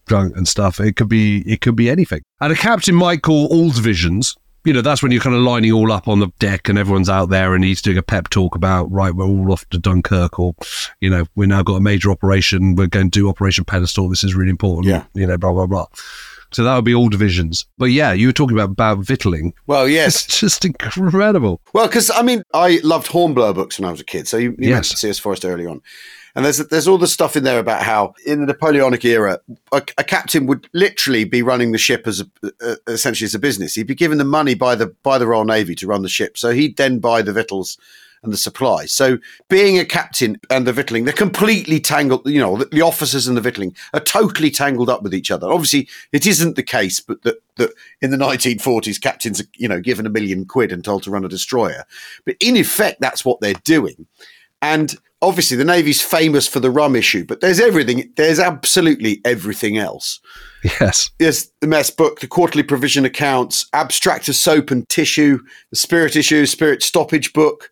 [SPEAKER 3] drunk and stuff. It could be it could be anything. And a captain might call all divisions. You know, that's when you're kind of lining all up on the deck and everyone's out there and he's doing a pep talk about, right, we're all off to Dunkirk or, you know, we've now got a major operation. We're going to do Operation Pedestal. This is really important.
[SPEAKER 1] Yeah.
[SPEAKER 3] You know, blah, blah, blah. So that would be all divisions. But yeah, you were talking about bad victualling.
[SPEAKER 1] well, yes. <laughs>
[SPEAKER 3] It's just incredible.
[SPEAKER 1] Well, because I mean, I loved Hornblower books when I was a kid. So you, you
[SPEAKER 3] Yes.
[SPEAKER 1] mentioned C.S. Forrest early on, and there's there's all the stuff in there about how in the Napoleonic era, a, a captain would literally be running the ship as a, uh, essentially as a business. He'd be given the money by the by the Royal Navy to run the ship, so he'd then buy the victuals and the supplies. So being a captain and the victualling, they're completely tangled. You know, the, the officers and the victualling are totally tangled up with each other. Obviously, it isn't the case, but that that in the 1940s, captains are you know given a million quid and told to run a destroyer. But in effect, that's what they're doing. And obviously, the Navy's famous for the rum issue, but there's everything. There's absolutely everything else.
[SPEAKER 3] Yes.
[SPEAKER 1] There's the mess book, the quarterly provision accounts, abstract of soap and tissue, the spirit issue, spirit stoppage book.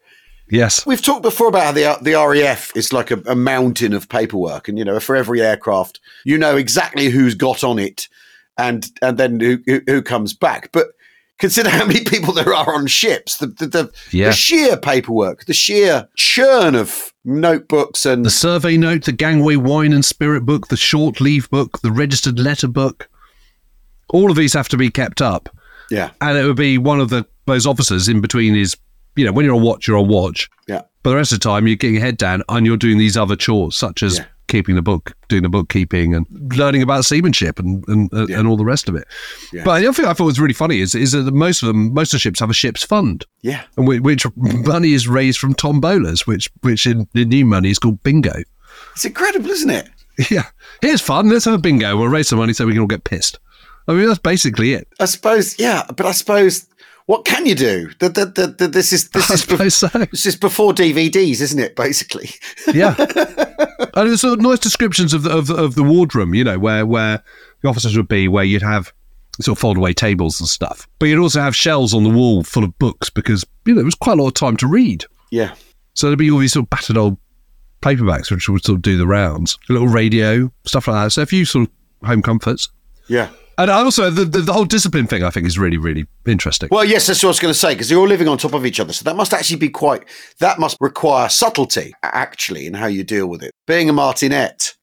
[SPEAKER 3] Yes.
[SPEAKER 1] We've talked before about how the the RAF is like a, a mountain of paperwork, and you know, for every aircraft, you know exactly who's got on it, and and then who who, who comes back. But Consider how many people there are on ships. The, the, the,
[SPEAKER 3] Yeah.
[SPEAKER 1] the sheer paperwork, the sheer churn of notebooks and
[SPEAKER 3] The survey note, the gangway wine and spirit book, the short leave book, the registered letter book. All of these have to be kept up.
[SPEAKER 1] yeah,
[SPEAKER 3] And it would be one of the those officers in between is, you know, when you're on watch, you're on watch.
[SPEAKER 1] yeah,
[SPEAKER 3] But the rest of the time, you're getting your head down and you're doing these other chores, such as
[SPEAKER 1] Yeah.
[SPEAKER 3] Keeping the book, doing the bookkeeping, and learning about seamanship and and, uh,
[SPEAKER 1] Yeah.
[SPEAKER 3] and all the rest of it.
[SPEAKER 1] Yeah.
[SPEAKER 3] But the other thing I thought was really funny is is that most of them, most of the ships have a ship's fund,
[SPEAKER 1] yeah.
[SPEAKER 3] and whi- which money is raised from tombolas, which which in the new money is called bingo.
[SPEAKER 1] It's incredible, isn't it? <laughs>
[SPEAKER 3] Yeah, here's fun. Let's have a bingo. We'll raise some money so we can all get pissed. I mean, that's basically it.
[SPEAKER 1] I suppose, yeah, but I suppose what can you do? The, the, the, this is this <laughs>
[SPEAKER 3] I
[SPEAKER 1] is
[SPEAKER 3] suppose so.
[SPEAKER 1] this is before DVDs, isn't it? Basically,
[SPEAKER 3] Yeah, <laughs> <laughs> and there's sort of nice descriptions of the, of the, of the wardroom. You know, where where the officers would be, where you'd have sort of fold away tables and stuff, but you'd also have shelves on the wall full of books because you know it was quite a lot of time to read.
[SPEAKER 1] yeah,
[SPEAKER 3] So there'd be all these sort of battered old paperbacks which would sort of do the rounds, a little radio, stuff like that. So a few sort of home comforts.
[SPEAKER 1] yeah.
[SPEAKER 3] And also the, the, the whole discipline thing, I think, is really, really interesting.
[SPEAKER 1] Well, yes, that's what I was going to say because you're all living on top of each other, so that must actually be quite. That must require subtlety, actually, in how you deal with it. Being a martinet,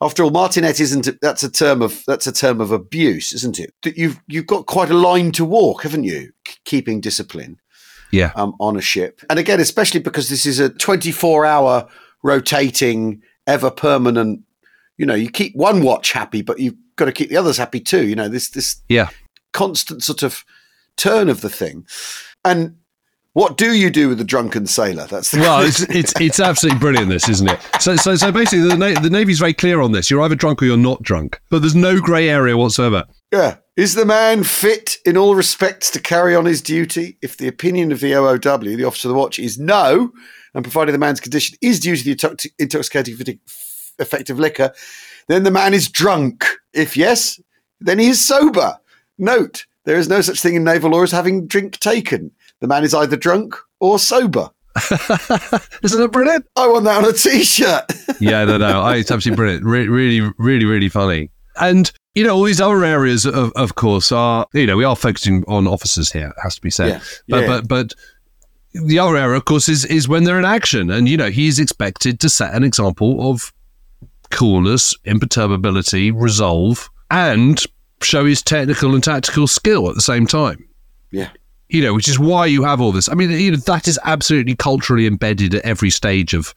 [SPEAKER 1] after all, martinet isn't. That's a term of that's a term of abuse, isn't it? That you've you've got quite a line to walk, haven't you? C- keeping discipline
[SPEAKER 3] yeah,
[SPEAKER 1] um, on a ship, and again, especially because this is a 24 hour rotating, ever permanent. You know, you keep one watch happy, but you've got to keep the others happy too. You know, this this
[SPEAKER 3] yeah.
[SPEAKER 1] constant sort of turn of the thing. And what do you do with a drunken sailor? That's the
[SPEAKER 3] Well, it's, it's it's absolutely brilliant, this, isn't it? So so so basically, the Na- the Navy's very clear on this. You're either drunk or you're not drunk, but there's no grey area whatsoever.
[SPEAKER 1] yeah. Is the man fit in all respects to carry on his duty? If the opinion of the OOW, the officer of the watch, is no, and provided the man's condition is due to the intoxicating effect of liquor, then the man is drunk. If yes, then he is sober. Note, there is no such thing in naval law as having drink taken. The man is either drunk or sober. <laughs>
[SPEAKER 3] Isn't it brilliant?
[SPEAKER 1] I want that on a t-shirt. <laughs>
[SPEAKER 3] yeah, no, no, it's absolutely brilliant. Re- really, really, really funny. And you know, all these other areas, of, of course, are you know we are focusing on officers here. It has to be said,
[SPEAKER 1] Yeah,
[SPEAKER 3] but
[SPEAKER 1] yeah.
[SPEAKER 3] but but the other area, of course, is is when they're in action, and you know he's expected to set an example of coolness, imperturbability, resolve, and show his technical and tactical skill at the same time
[SPEAKER 1] yeah.
[SPEAKER 3] you know, which is why you have all this. I mean, you know, that is absolutely culturally embedded at every stage of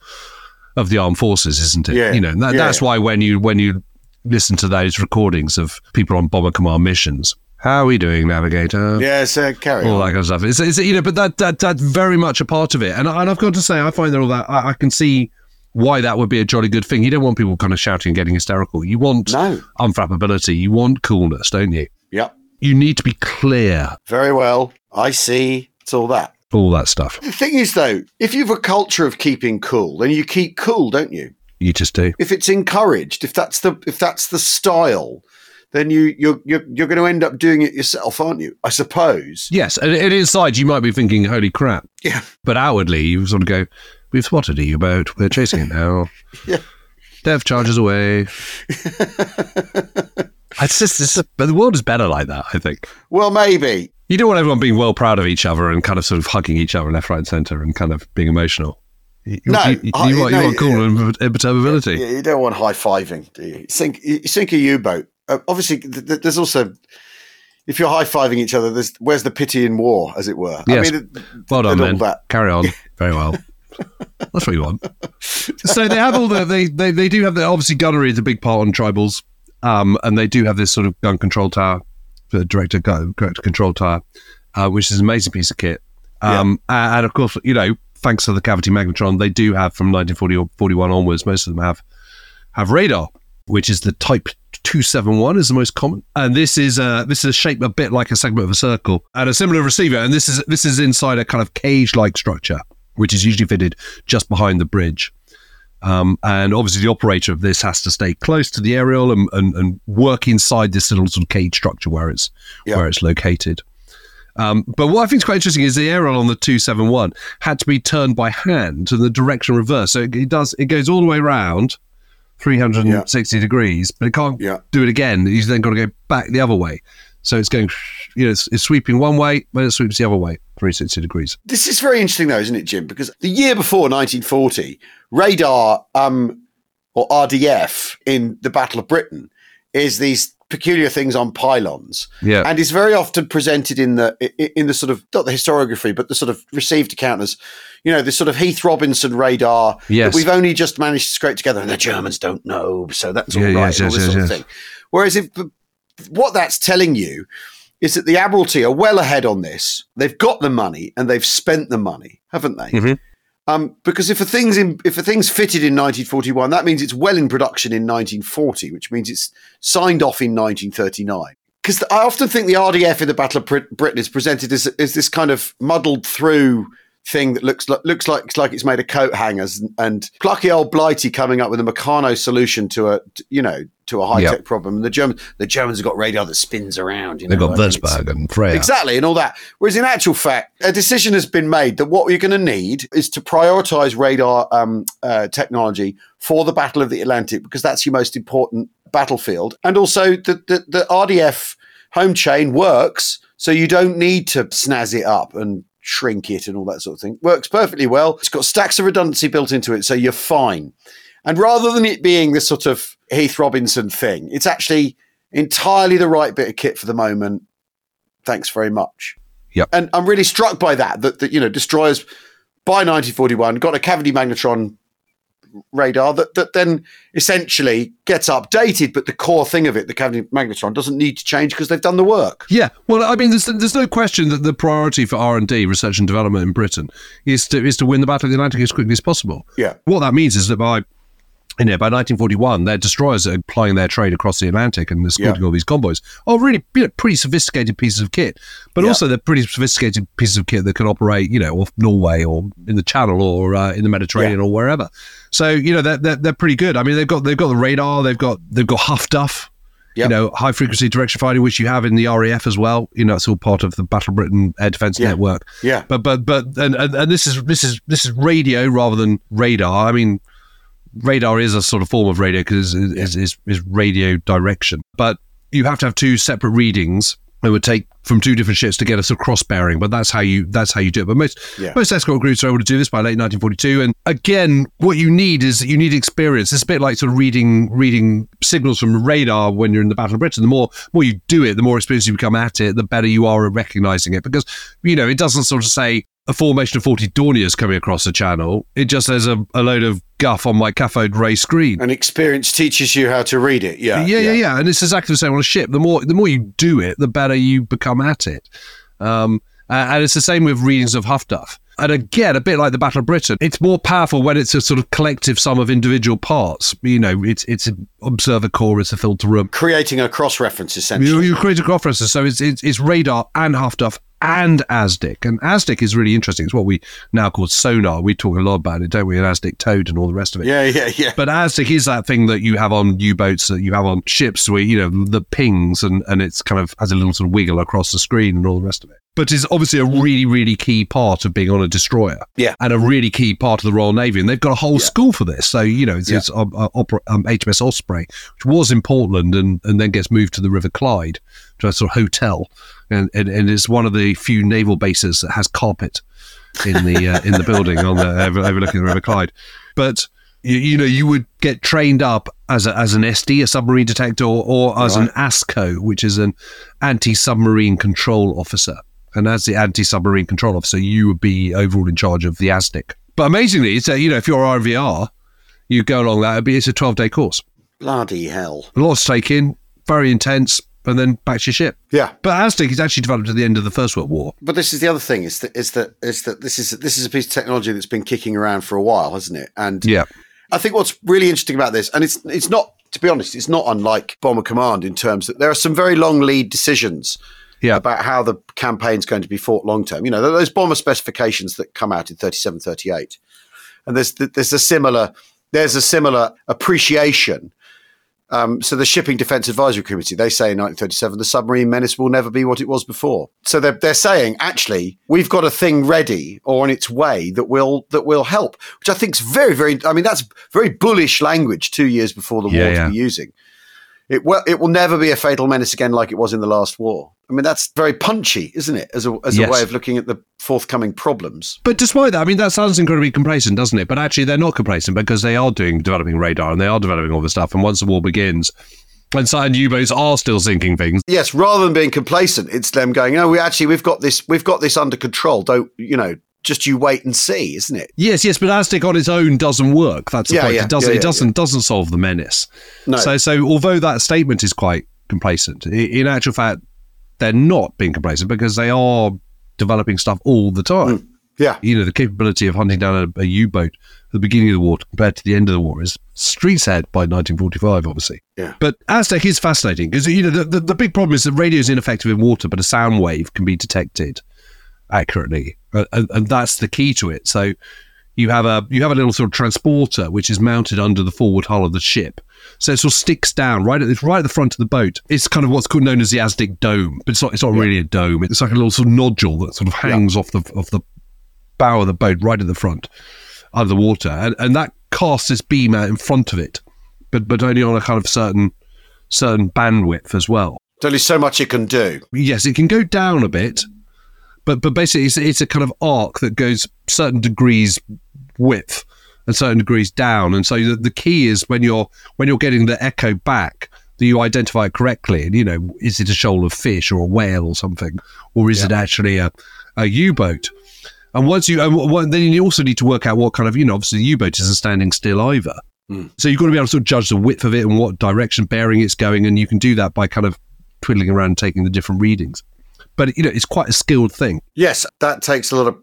[SPEAKER 3] of the armed forces, isn't it?
[SPEAKER 1] Yeah,
[SPEAKER 3] You know, that,
[SPEAKER 1] yeah.
[SPEAKER 3] that's why when you when you listen to those recordings of people on bomber command missions, how are we doing, navigator?
[SPEAKER 1] Yes, uh, carry
[SPEAKER 3] All
[SPEAKER 1] on.
[SPEAKER 3] that kind of stuff. It's, it's you know, but that that that's very much a part of it, and, and I've got to say, I find that all that I, I can see why that would be a jolly good thing. You don't want people kind of shouting and getting hysterical. You want
[SPEAKER 1] No.
[SPEAKER 3] unflappability. You want coolness, don't you?
[SPEAKER 1] Yep.
[SPEAKER 3] You need to be clear.
[SPEAKER 1] Very well. I see. It's all that.
[SPEAKER 3] All that stuff.
[SPEAKER 1] The thing is, though, if you've a culture of keeping cool, then you keep cool, don't you?
[SPEAKER 3] You just do.
[SPEAKER 1] If it's encouraged, if that's the if that's the style, then you you're you're, you're going to end up doing it yourself, aren't you? I suppose.
[SPEAKER 3] Yes, and, and inside you might be thinking, "Holy crap!"
[SPEAKER 1] Yeah.
[SPEAKER 3] But outwardly, you sort of go, "We've spotted a U-boat. We're chasing it now." <laughs>
[SPEAKER 1] Yeah.
[SPEAKER 3] Depth charges away. <laughs> it's just, it's but the world is better like that. I think
[SPEAKER 1] Well, maybe.
[SPEAKER 3] you don't want everyone being well proud of each other and kind of sort of hugging each other left, right, and centre, and kind of being emotional. You,
[SPEAKER 1] No,
[SPEAKER 3] you, you,
[SPEAKER 1] I-
[SPEAKER 3] want,
[SPEAKER 1] no,
[SPEAKER 3] you want cool and imperturbability.
[SPEAKER 1] Yeah, you don't want high fiving, do you? You sink you sink a U boat. Uh, obviously, th- th- there's also. If you're high fiving each other, there's where's the pity in war, as it were?
[SPEAKER 3] Yes.
[SPEAKER 1] I mean,
[SPEAKER 3] Well done, man.
[SPEAKER 1] that.
[SPEAKER 3] Carry on. <laughs> Very well. That's what you want. So they have all the they they, they do have the obviously gunnery is a big part on tribals, um, and they do have this sort of gun control tower, the director gun director control tower, uh, which is an amazing piece of kit. Um, and, and of course, you know, thanks to the cavity magnetron, they do have from 1940 or 41 onwards, most of them have have radar, which is the type 271 is the most common. And this is a this is shaped a bit like a segment of a circle and a similar receiver. And this is this is inside a kind of cage like structure, which is usually fitted just behind the bridge. Um, and obviously, the operator of this has to stay close to the aerial and, and, and work inside this little sort of cage structure where it's
[SPEAKER 1] Yeah.
[SPEAKER 3] where it's located. Um, but what I think is quite interesting is the aerial on the 271 had to be turned by hand to the direction reverse. So it, it does it goes all the way around 360 degrees, but it can't
[SPEAKER 1] Yeah.
[SPEAKER 3] do it again. He's then got to go back the other way. So it's going, you know, it's, it's sweeping one way, but it sweeps the other way, 360 degrees.
[SPEAKER 1] This is very interesting, though, isn't it, Jim? Because the year before 1940, radar um, or RDF in the Battle of Britain is these peculiar things on pylons,
[SPEAKER 3] Yeah.
[SPEAKER 1] and is very often presented in the in the sort of not the historiography, but the sort of received account as you know this sort of Heath Robinson radar
[SPEAKER 3] Yes.
[SPEAKER 1] that we've only just managed to scrape together, and the Germans don't know, so that's all
[SPEAKER 3] Yeah,
[SPEAKER 1] right,
[SPEAKER 3] yes,
[SPEAKER 1] all
[SPEAKER 3] yes,
[SPEAKER 1] this sort of thing. Whereas if what that's telling you is that the Admiralty are well ahead on this. They've got the money and they've spent the money, haven't they?
[SPEAKER 3] Mhm.
[SPEAKER 1] Um, because if a thing's in, if a thing's fitted in 1941, that means it's well in production in 1940, which means it's signed off in 1939. Because I often think the RDF in the Battle of Brit- Britain is presented as, as this kind of muddled through thing that looks like looks like like it's made of coat hangers and, and plucky old Blighty coming up with a Meccano solution to a you know to a high tech
[SPEAKER 3] Yep.
[SPEAKER 1] problem. And the German the Germans have got radar that spins around. You
[SPEAKER 3] They've
[SPEAKER 1] know,
[SPEAKER 3] got
[SPEAKER 1] like, and it's-
[SPEAKER 3] Würzburg and Freya.
[SPEAKER 1] Exactly, and all that. Whereas in actual fact, a decision has been made that what you're going to need is to prioritize radar um, uh, technology for the Battle of the Atlantic because that's your most important battlefield. And also, the, the, the RDF home chain works, so you don't need to snazz it up and shrink it and all that sort of thing. Works perfectly well. It's got stacks of redundancy built into it, so you're fine. And rather than it being this sort of Heath Robinson thing, it's actually entirely the right bit of kit for the moment. Thanks very much.
[SPEAKER 3] Yep.
[SPEAKER 1] And I'm really struck by that, that, that you know, destroyers by 1941 got a cavity magnetron radar that, that then essentially gets updated, but the core thing of it, the cavity magnetron, doesn't need to change because they've done the work.
[SPEAKER 3] Yeah, well, I mean, there's, there's no question that the priority for R and D, research and development in Britain, is to is to win the Battle of the Atlantic as quickly as possible.
[SPEAKER 1] Yeah.
[SPEAKER 3] What that means is that by you know, by 1941, their destroyers are plying their trade across the Atlantic and escorting
[SPEAKER 1] Yeah.
[SPEAKER 3] all these convoys. Are really you know, pretty sophisticated pieces of kit, but
[SPEAKER 1] Yeah.
[SPEAKER 3] also they're pretty sophisticated pieces of kit that can operate, you know, off Norway or in the Channel or uh, in the Mediterranean
[SPEAKER 1] Yeah.
[SPEAKER 3] or wherever. So you know, they're, they're they're pretty good. I mean, they've got they've got the radar, they've got they've got Huff Duff.
[SPEAKER 1] Yep.
[SPEAKER 3] You know, high frequency direction finding, which you have in the RAF as well. You know, it's all part of the Battle Britain Air Defence
[SPEAKER 1] Yeah.
[SPEAKER 3] Network.
[SPEAKER 1] Yeah.
[SPEAKER 3] But but but and, and, and this is this is this is radio rather than radar. I mean, radar is a sort of form of radio because is, is is radio direction. But you have to have two separate readings. It would take from two different ships to get us a cross bearing, but that's how you that's how you do it. But most
[SPEAKER 1] Yeah.
[SPEAKER 3] most escort groups are able to do this by late 1942. And again, what you need is you need experience. It's a bit like sort of reading reading signals from radar when you're in the Battle of Britain. The more more you do it, the more experience you become at it, the better you are at recognizing it. Because you know it doesn't sort of say a formation of 40 Dorniers coming across the channel. It just says a, a load of guff on my cathode ray screen.
[SPEAKER 1] And experience teaches you how to read it. Yeah.
[SPEAKER 3] yeah, yeah, yeah, And it's exactly the same on a ship. The more the more you do it, the better you become at it. Um, and it's the same with readings of Huff Duff. And again, a bit like the Battle of Britain, it's more powerful when it's a sort of collective sum of individual parts. You know, it's it's an observer corps, it's a filter room.
[SPEAKER 1] Creating a cross reference, essentially.
[SPEAKER 3] You, you create a cross reference, so it's, it's it's radar and Huff Duff and ASDIC. And ASDIC is really interesting. It's what we now call sonar. We talk a lot about it, don't we? And ASDIC Toad and all the rest of it.
[SPEAKER 1] yeah, yeah, yeah.
[SPEAKER 3] But ASDIC is that thing that you have on U-boats, that you have on ships, where you know the pings and and it's kind of has a little sort of wiggle across the screen and all the rest of it. But it's obviously a really really key part of being on a destroyer,
[SPEAKER 1] Yeah.
[SPEAKER 3] and a really key part of the Royal Navy, and they've got a whole school for this. So you know, it's,
[SPEAKER 1] Yeah.
[SPEAKER 3] it's um, uh, opera, um, HMS Osprey, which was in Portland and and then gets moved to the River Clyde a sort of hotel, and and, and is one of the few naval bases that has carpet in the uh, in the building on the <laughs> over, overlooking the River Clyde. But you, you know, you would get trained up as a, as an SD, a submarine detector, or, as an ASCO, which is an anti-submarine control officer. And as the anti-submarine control officer, you would be overall in charge of the ASDIC. But amazingly, it's a, you know, if you're RVR, you go along that. It'd be it's a 12 day course.
[SPEAKER 1] Bloody hell.
[SPEAKER 3] A lot to take in, very intense, and then back to your ship.
[SPEAKER 1] Yeah.
[SPEAKER 3] But ASDIC is actually developed at the end of the First World War.
[SPEAKER 1] But this is the other thing is that is that is that this is this is a piece of technology that's been kicking around for a while, hasn't it? And
[SPEAKER 3] Yeah.
[SPEAKER 1] I think what's really interesting about this, and it's it's not to be honest, it's not unlike Bomber Command in terms that there are some very long lead decisions
[SPEAKER 3] Yeah.
[SPEAKER 1] about how the campaign's going to be fought long term. You know, those bomber specifications that come out in 37, 38. And there's there's a similar there's a similar appreciation. Um, so the Shipping Defence Advisory Committee, they say in 1937, the submarine menace will never be what it was before. So they're, they're saying, actually, we've got a thing ready or on its way that will that will help, which I think is very, very. I mean, that's very bullish language two years before the
[SPEAKER 3] Yeah,
[SPEAKER 1] war
[SPEAKER 3] yeah.
[SPEAKER 1] to be using. It will, it will never be a fatal menace again like it was in the last war. I mean, that's very punchy, isn't it? As a as a
[SPEAKER 3] Yes.
[SPEAKER 1] way of looking at the forthcoming problems.
[SPEAKER 3] But despite that, I mean, that sounds incredibly complacent, doesn't it? But actually, they're not complacent because they are doing developing radar and they are developing all this stuff. And once the war begins, and science U-boats are still sinking things.
[SPEAKER 1] Yes, rather than being complacent, it's them going, "No, we actually we've got this we've got this under control. Don't you know? Just you wait and see, isn't it?
[SPEAKER 3] Yes, yes, but ASDIC on its own doesn't work. That's the
[SPEAKER 1] Yeah,
[SPEAKER 3] point.
[SPEAKER 1] yeah,
[SPEAKER 3] it doesn't.
[SPEAKER 1] yeah,
[SPEAKER 3] it doesn't doesn't solve the menace.
[SPEAKER 1] No.
[SPEAKER 3] So, so although that statement is quite complacent, in actual fact, they're not being complacent because they are developing stuff all the time. Mm.
[SPEAKER 1] Yeah,
[SPEAKER 3] You know, the capability of hunting down a, a U-boat at the beginning of the war compared to the end of the war is streets ahead by 1945, obviously.
[SPEAKER 1] Yeah.
[SPEAKER 3] But ASDIC is fascinating because you know the, the, the big problem is that radio is ineffective in water, but a sound wave can be detected accurately, and, and that's the key to it. So you have a you have a little sort of transporter which is mounted under the forward hull of the ship. So it sort of sticks down right at the, right at the front of the boat. It's kind of what's called known as the ASDIC dome, but it's not it's not really a dome. It's like a little sort of nodule that sort of hangs off the off the bow of the boat right at the front under the water, and, and that casts this beam out in front of it, but but only on a kind of certain certain bandwidth as well.
[SPEAKER 1] there's only so much it can do.
[SPEAKER 3] Yes, it can go down a bit, but but basically it's, it's a kind of arc that goes certain degrees width and certain degrees down, and so the, the key is when you're when you're getting the echo back that you identify it correctly, and you know is it a shoal of fish or a whale or something, or is it actually a a U-boat? And once you, and then you also need to work out what kind of, you know, obviously the U-boat isn't standing still either. Hmm. So you've got to be able to sort of judge the width of it and what direction bearing it's going, and you can do that by kind of twiddling around and taking the different readings. But you know, it's quite a skilled thing.
[SPEAKER 1] Yes, that takes a lot of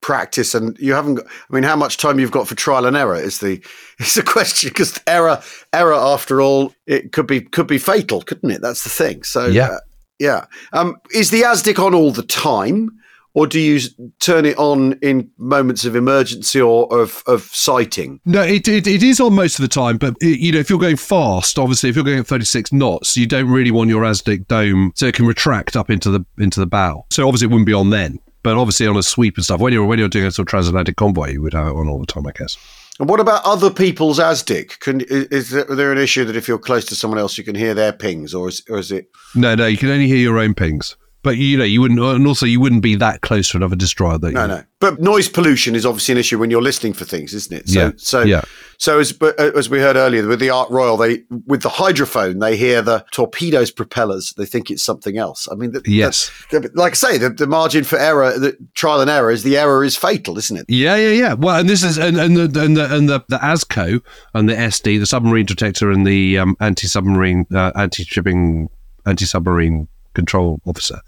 [SPEAKER 1] practice, and you haven't. Got, I mean, how much time you've got for trial and error is the <laughs> is the question because error error after all it could be could be fatal, couldn't it? That's the thing. So
[SPEAKER 3] Yeah.
[SPEAKER 1] uh, yeah. Um, is the ASDIC on all the time? Or do you turn it on in moments of emergency or of, of sighting?
[SPEAKER 3] No, it, it, it is on most of the time, but it, you know, if you're going fast, obviously, if you're going at 36 knots, you don't really want your ASDIC dome so it can retract up into the into the bow. So obviously, it wouldn't be on then. But obviously, on a sweep and stuff, when you're when you're doing a sort of transatlantic convoy, you would have it on all the time, I guess.
[SPEAKER 1] And what about other people's ASDIC? Can, is, is there, there an issue that if you're close to someone else, you can hear their pings, or is, or is it?
[SPEAKER 3] No, no, you can only hear your own pings. But you know, you wouldn't, and also you wouldn't be that close to another destroyer. That
[SPEAKER 1] No,
[SPEAKER 3] you,
[SPEAKER 1] no. But noise pollution is obviously an issue when you're listening for things, isn't it? So,
[SPEAKER 3] Yeah,
[SPEAKER 1] so,
[SPEAKER 3] yeah.
[SPEAKER 1] so as uh, as we heard earlier with the Ark Royal, they with the hydrophone, they hear the torpedoes propellers. They think it's something else. I mean, the,
[SPEAKER 3] Yes.
[SPEAKER 1] the- like I say, the, the margin for error, the trial and error is the error is fatal, isn't it?
[SPEAKER 3] Yeah, yeah, yeah. Well, and this is and, and the and the and the, the ASCO and the SD, the submarine detector and the um, anti-submarine, uh, anti-shipping, anti-submarine control officer.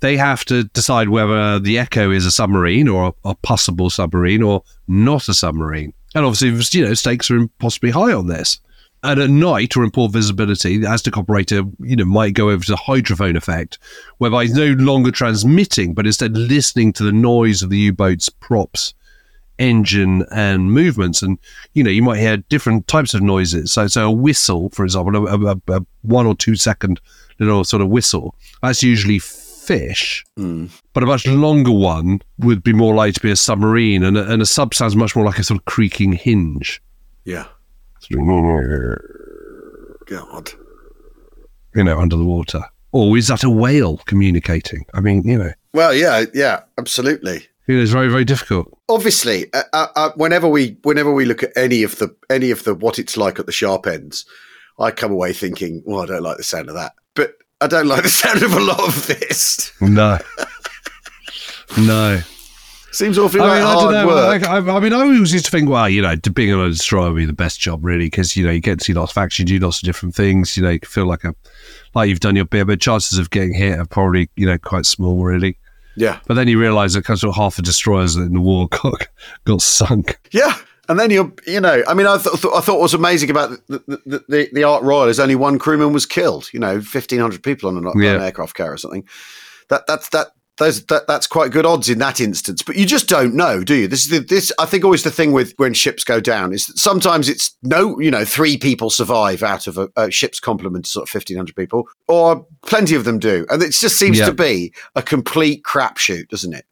[SPEAKER 3] They have to decide whether the Echo is a submarine or a, possible submarine or not a submarine. And obviously, you know, stakes are impossibly high on this. And at night or in poor visibility, the ASDIC operator, you know, might go over to the hydrophone effect, whereby he's no longer transmitting, but instead listening to the noise of the U-boat's props engine and movements. And you know you might hear different types of noises. So so a whistle for example a, a, a- one or two second little sort of whistle that's usually fish. Mm. But a much longer one would be more likely to be a submarine and a, and a sub sounds much more like a sort of creaking hinge.
[SPEAKER 1] Yeah. God.
[SPEAKER 3] you know under the water. Or is that a whale communicating? I mean you know.
[SPEAKER 1] Well, yeah, yeah, absolutely.
[SPEAKER 3] You know, it's very very difficult
[SPEAKER 1] obviously, uh, uh, uh, whenever we whenever we look at any of the any of the what it's like at the sharp ends, I come away thinking, well, I don't like the sound of that, but I don't like the <laughs> sound of a lot of this.
[SPEAKER 3] no no
[SPEAKER 1] Seems awfully
[SPEAKER 3] I
[SPEAKER 1] like
[SPEAKER 3] mean, I
[SPEAKER 1] hard
[SPEAKER 3] know.
[SPEAKER 1] work.
[SPEAKER 3] Like, I, I mean, I always used to think, well, you know, being on a destroyer would be the best job, really, because you know you get to see lots of action, you do lots of different things. You know, you feel like a like you've done your bit, but chances of getting hit are probably you know quite small, really.
[SPEAKER 1] Yeah,
[SPEAKER 3] But then you realise that of half the destroyers in the war got got sunk.
[SPEAKER 1] yeah. And then you're, you know, I mean, I, th- th- I thought what was amazing about the, the, the, the Ark Royal is only one crewman was killed. You know, fifteen hundred people on an,
[SPEAKER 3] Yeah.
[SPEAKER 1] an aircraft carrier or something. That that's that. Those, that that's quite good odds in that instance, but you just don't know, do you? This is the, this. I think always the thing with when ships go down is that sometimes it's no, you know, three people survive out of a, a ship's complement of sort of fifteen hundred people, or plenty of them do, and it just seems
[SPEAKER 3] Yeah.
[SPEAKER 1] to be a complete crapshoot, doesn't it?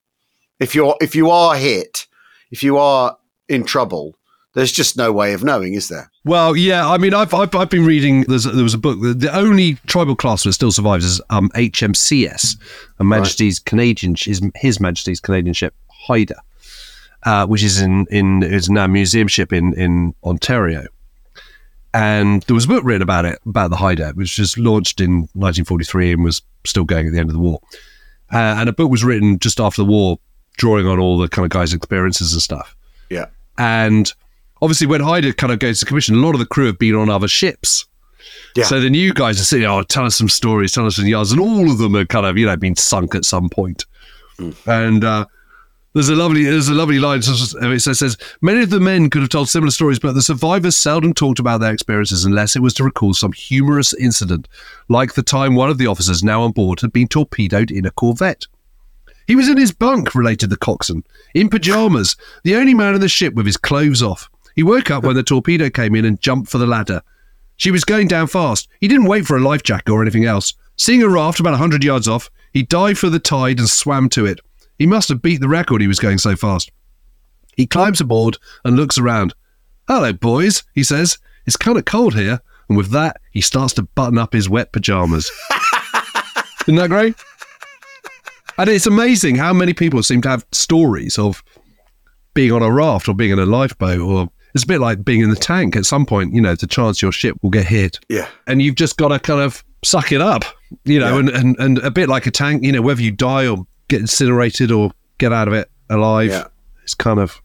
[SPEAKER 1] If you're if you are hit, if you are in trouble, There's just no way of knowing, is there?
[SPEAKER 3] Well, yeah, I mean, I've I've, I've been reading. There's, there was a book. The, the only tribal class that still survives is um, HMCS, Her Majesty's Canadian, his, his Majesty's Canadian ship Haida, uh, which is in in is now a museum ship in in Ontario. And there was a book written about it about the Haida, which was launched in 1943 and was still going at the end of the war. Uh, and a book was written just after the war, drawing on all the kind of guys' experiences and stuff.
[SPEAKER 1] Yeah.
[SPEAKER 3] And obviously, when Haida kind of goes to commission, a lot of the crew have been on other ships.
[SPEAKER 1] Yeah.
[SPEAKER 3] So the new guys are saying, "Oh, tell us some stories, tell us some yards," and all of them are kind of you know been sunk at some point. And uh, there's a lovely there's a lovely line. It says, it says many of the men could have told similar stories, but the survivors seldom talked about their experiences unless it was to recall some humorous incident, like the time one of the officers now on board had been torpedoed in a corvette. He was in his bunk, related the coxswain, in pajamas, the only man in the ship with his clothes off. He woke up when the torpedo came in and jumped for the ladder. She was going down fast. He didn't wait for a life jacket or anything else. Seeing a raft about a hundred yards off, he dived for the tide and swam to it. He must have beat the record he was going so fast. He climbs aboard and looks around. Hello, boys, he says. It's kind of cold here. And with that, he starts to button up his wet pajamas. <laughs> Isn't that great? And it's amazing how many people seem to have stories of being on a raft or being in a lifeboat or it's a bit like being in the tank at some point, you know, the chance your ship will get hit.
[SPEAKER 1] Yeah.
[SPEAKER 3] And you've just got to kind of suck it up, you know,
[SPEAKER 1] Yeah.
[SPEAKER 3] and, and, and a bit like a tank, you know, whether you die or get incinerated or get out of it alive,
[SPEAKER 1] Yeah.
[SPEAKER 3] it's kind of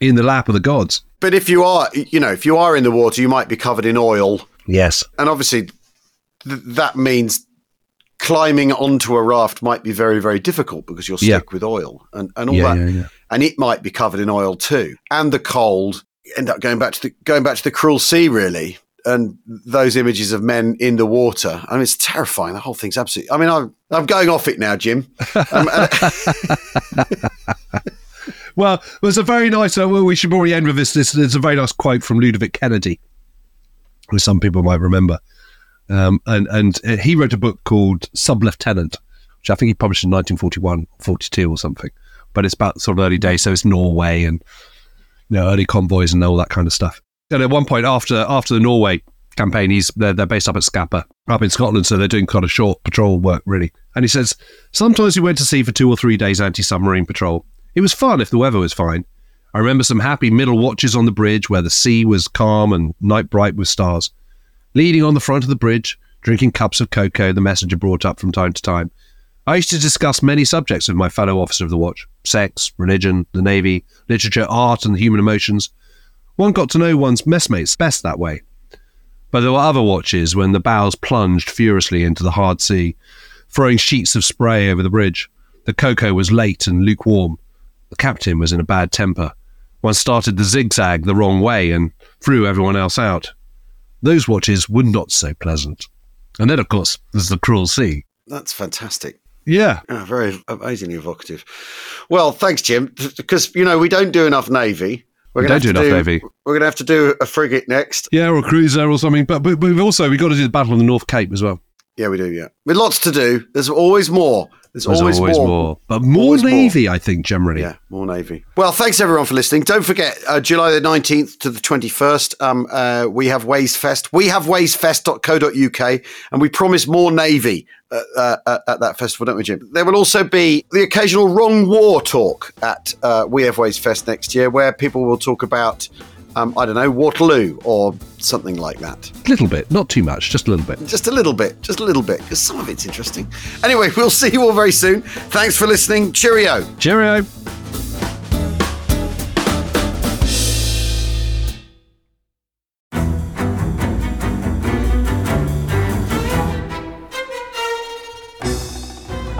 [SPEAKER 3] in the lap of the gods.
[SPEAKER 1] But if you are, you know, if you are in the water, you might be covered in oil.
[SPEAKER 3] Yes.
[SPEAKER 1] And obviously, th- that means climbing onto a raft might be very, very difficult because you're
[SPEAKER 3] Yeah.
[SPEAKER 1] stuck with oil and, and all
[SPEAKER 3] Yeah,
[SPEAKER 1] that.
[SPEAKER 3] yeah, yeah.
[SPEAKER 1] And it might be covered in oil too. And the cold, end up going back to the going back to the cruel sea, really. And those images of men in the water. I mean, it's terrifying. The whole thing's absolutely. I mean, I'm I'm going off it now, Jim. Um, <laughs>
[SPEAKER 3] Well, there's a very nice. Uh, well, we should probably end with this. This there's a very nice quote from Ludovic Kennedy, who some people might remember, um, and and uh, he wrote a book called Sub Lieutenant, which I think he published in 1941, 42 or something. But it's about sort of early days, so it's Norway and you know early convoys and all that kind of stuff. And at one point after after the Norway campaign, he's they're, they're based up at Scapa, up in Scotland, so they're doing kind of short patrol work really. And he says sometimes we went to sea for two or three days anti-submarine patrol. It was fun if the weather was fine. I remember some happy middle watches on the bridge where the sea was calm and night bright with stars. Leaning on the front of the bridge, drinking cups of cocoa the messenger brought up from time to time. I used to discuss many subjects with my fellow officer of the watch sex, religion, the navy, literature, art, and the human emotions. One got to know one's messmates best that way. But there were other watches when the bows plunged furiously into the hard sea, throwing sheets of spray over the bridge. The cocoa was late and lukewarm. The captain was in a bad temper. One started the zigzag the wrong way and threw everyone else out. Those watches were not so pleasant. And then, of course, there's the cruel sea.
[SPEAKER 1] that's fantastic.
[SPEAKER 3] Yeah.
[SPEAKER 1] Ah, very amazingly evocative. Well, thanks, Jim. Because you know we don't do enough navy. We're
[SPEAKER 3] We don't
[SPEAKER 1] have
[SPEAKER 3] do
[SPEAKER 1] to
[SPEAKER 3] enough Navy.
[SPEAKER 1] We're going to have to do a frigate next.
[SPEAKER 3] Yeah, or a cruiser or something. But, but we've also we've got to do the Battle of the North Cape as well.
[SPEAKER 1] Yeah, we do. Yeah, with lots to do. There's always more. There's,
[SPEAKER 3] There's
[SPEAKER 1] always, more.
[SPEAKER 3] But more
[SPEAKER 1] Always more.
[SPEAKER 3] Navy, I think, generally.
[SPEAKER 1] Yeah, more navy. Well, thanks everyone for listening. Don't forget, uh, July the nineteenth to the twenty first, um, uh, we have Ways Fest. We have waysfest.co.uk, and we promise more navy uh, uh, uh, at that festival, don't we, Jim? There will also be the occasional wrong war talk at uh, We Have Ways Fest next year, where people will talk about. Um, I don't know, Waterloo or something like that.
[SPEAKER 3] A little bit, not too much, just a little bit.
[SPEAKER 1] Just a little bit, just a little bit, because some of it's interesting. Anyway, we'll <laughs> see you all very soon. Thanks for listening. Cheerio.
[SPEAKER 3] Cheerio.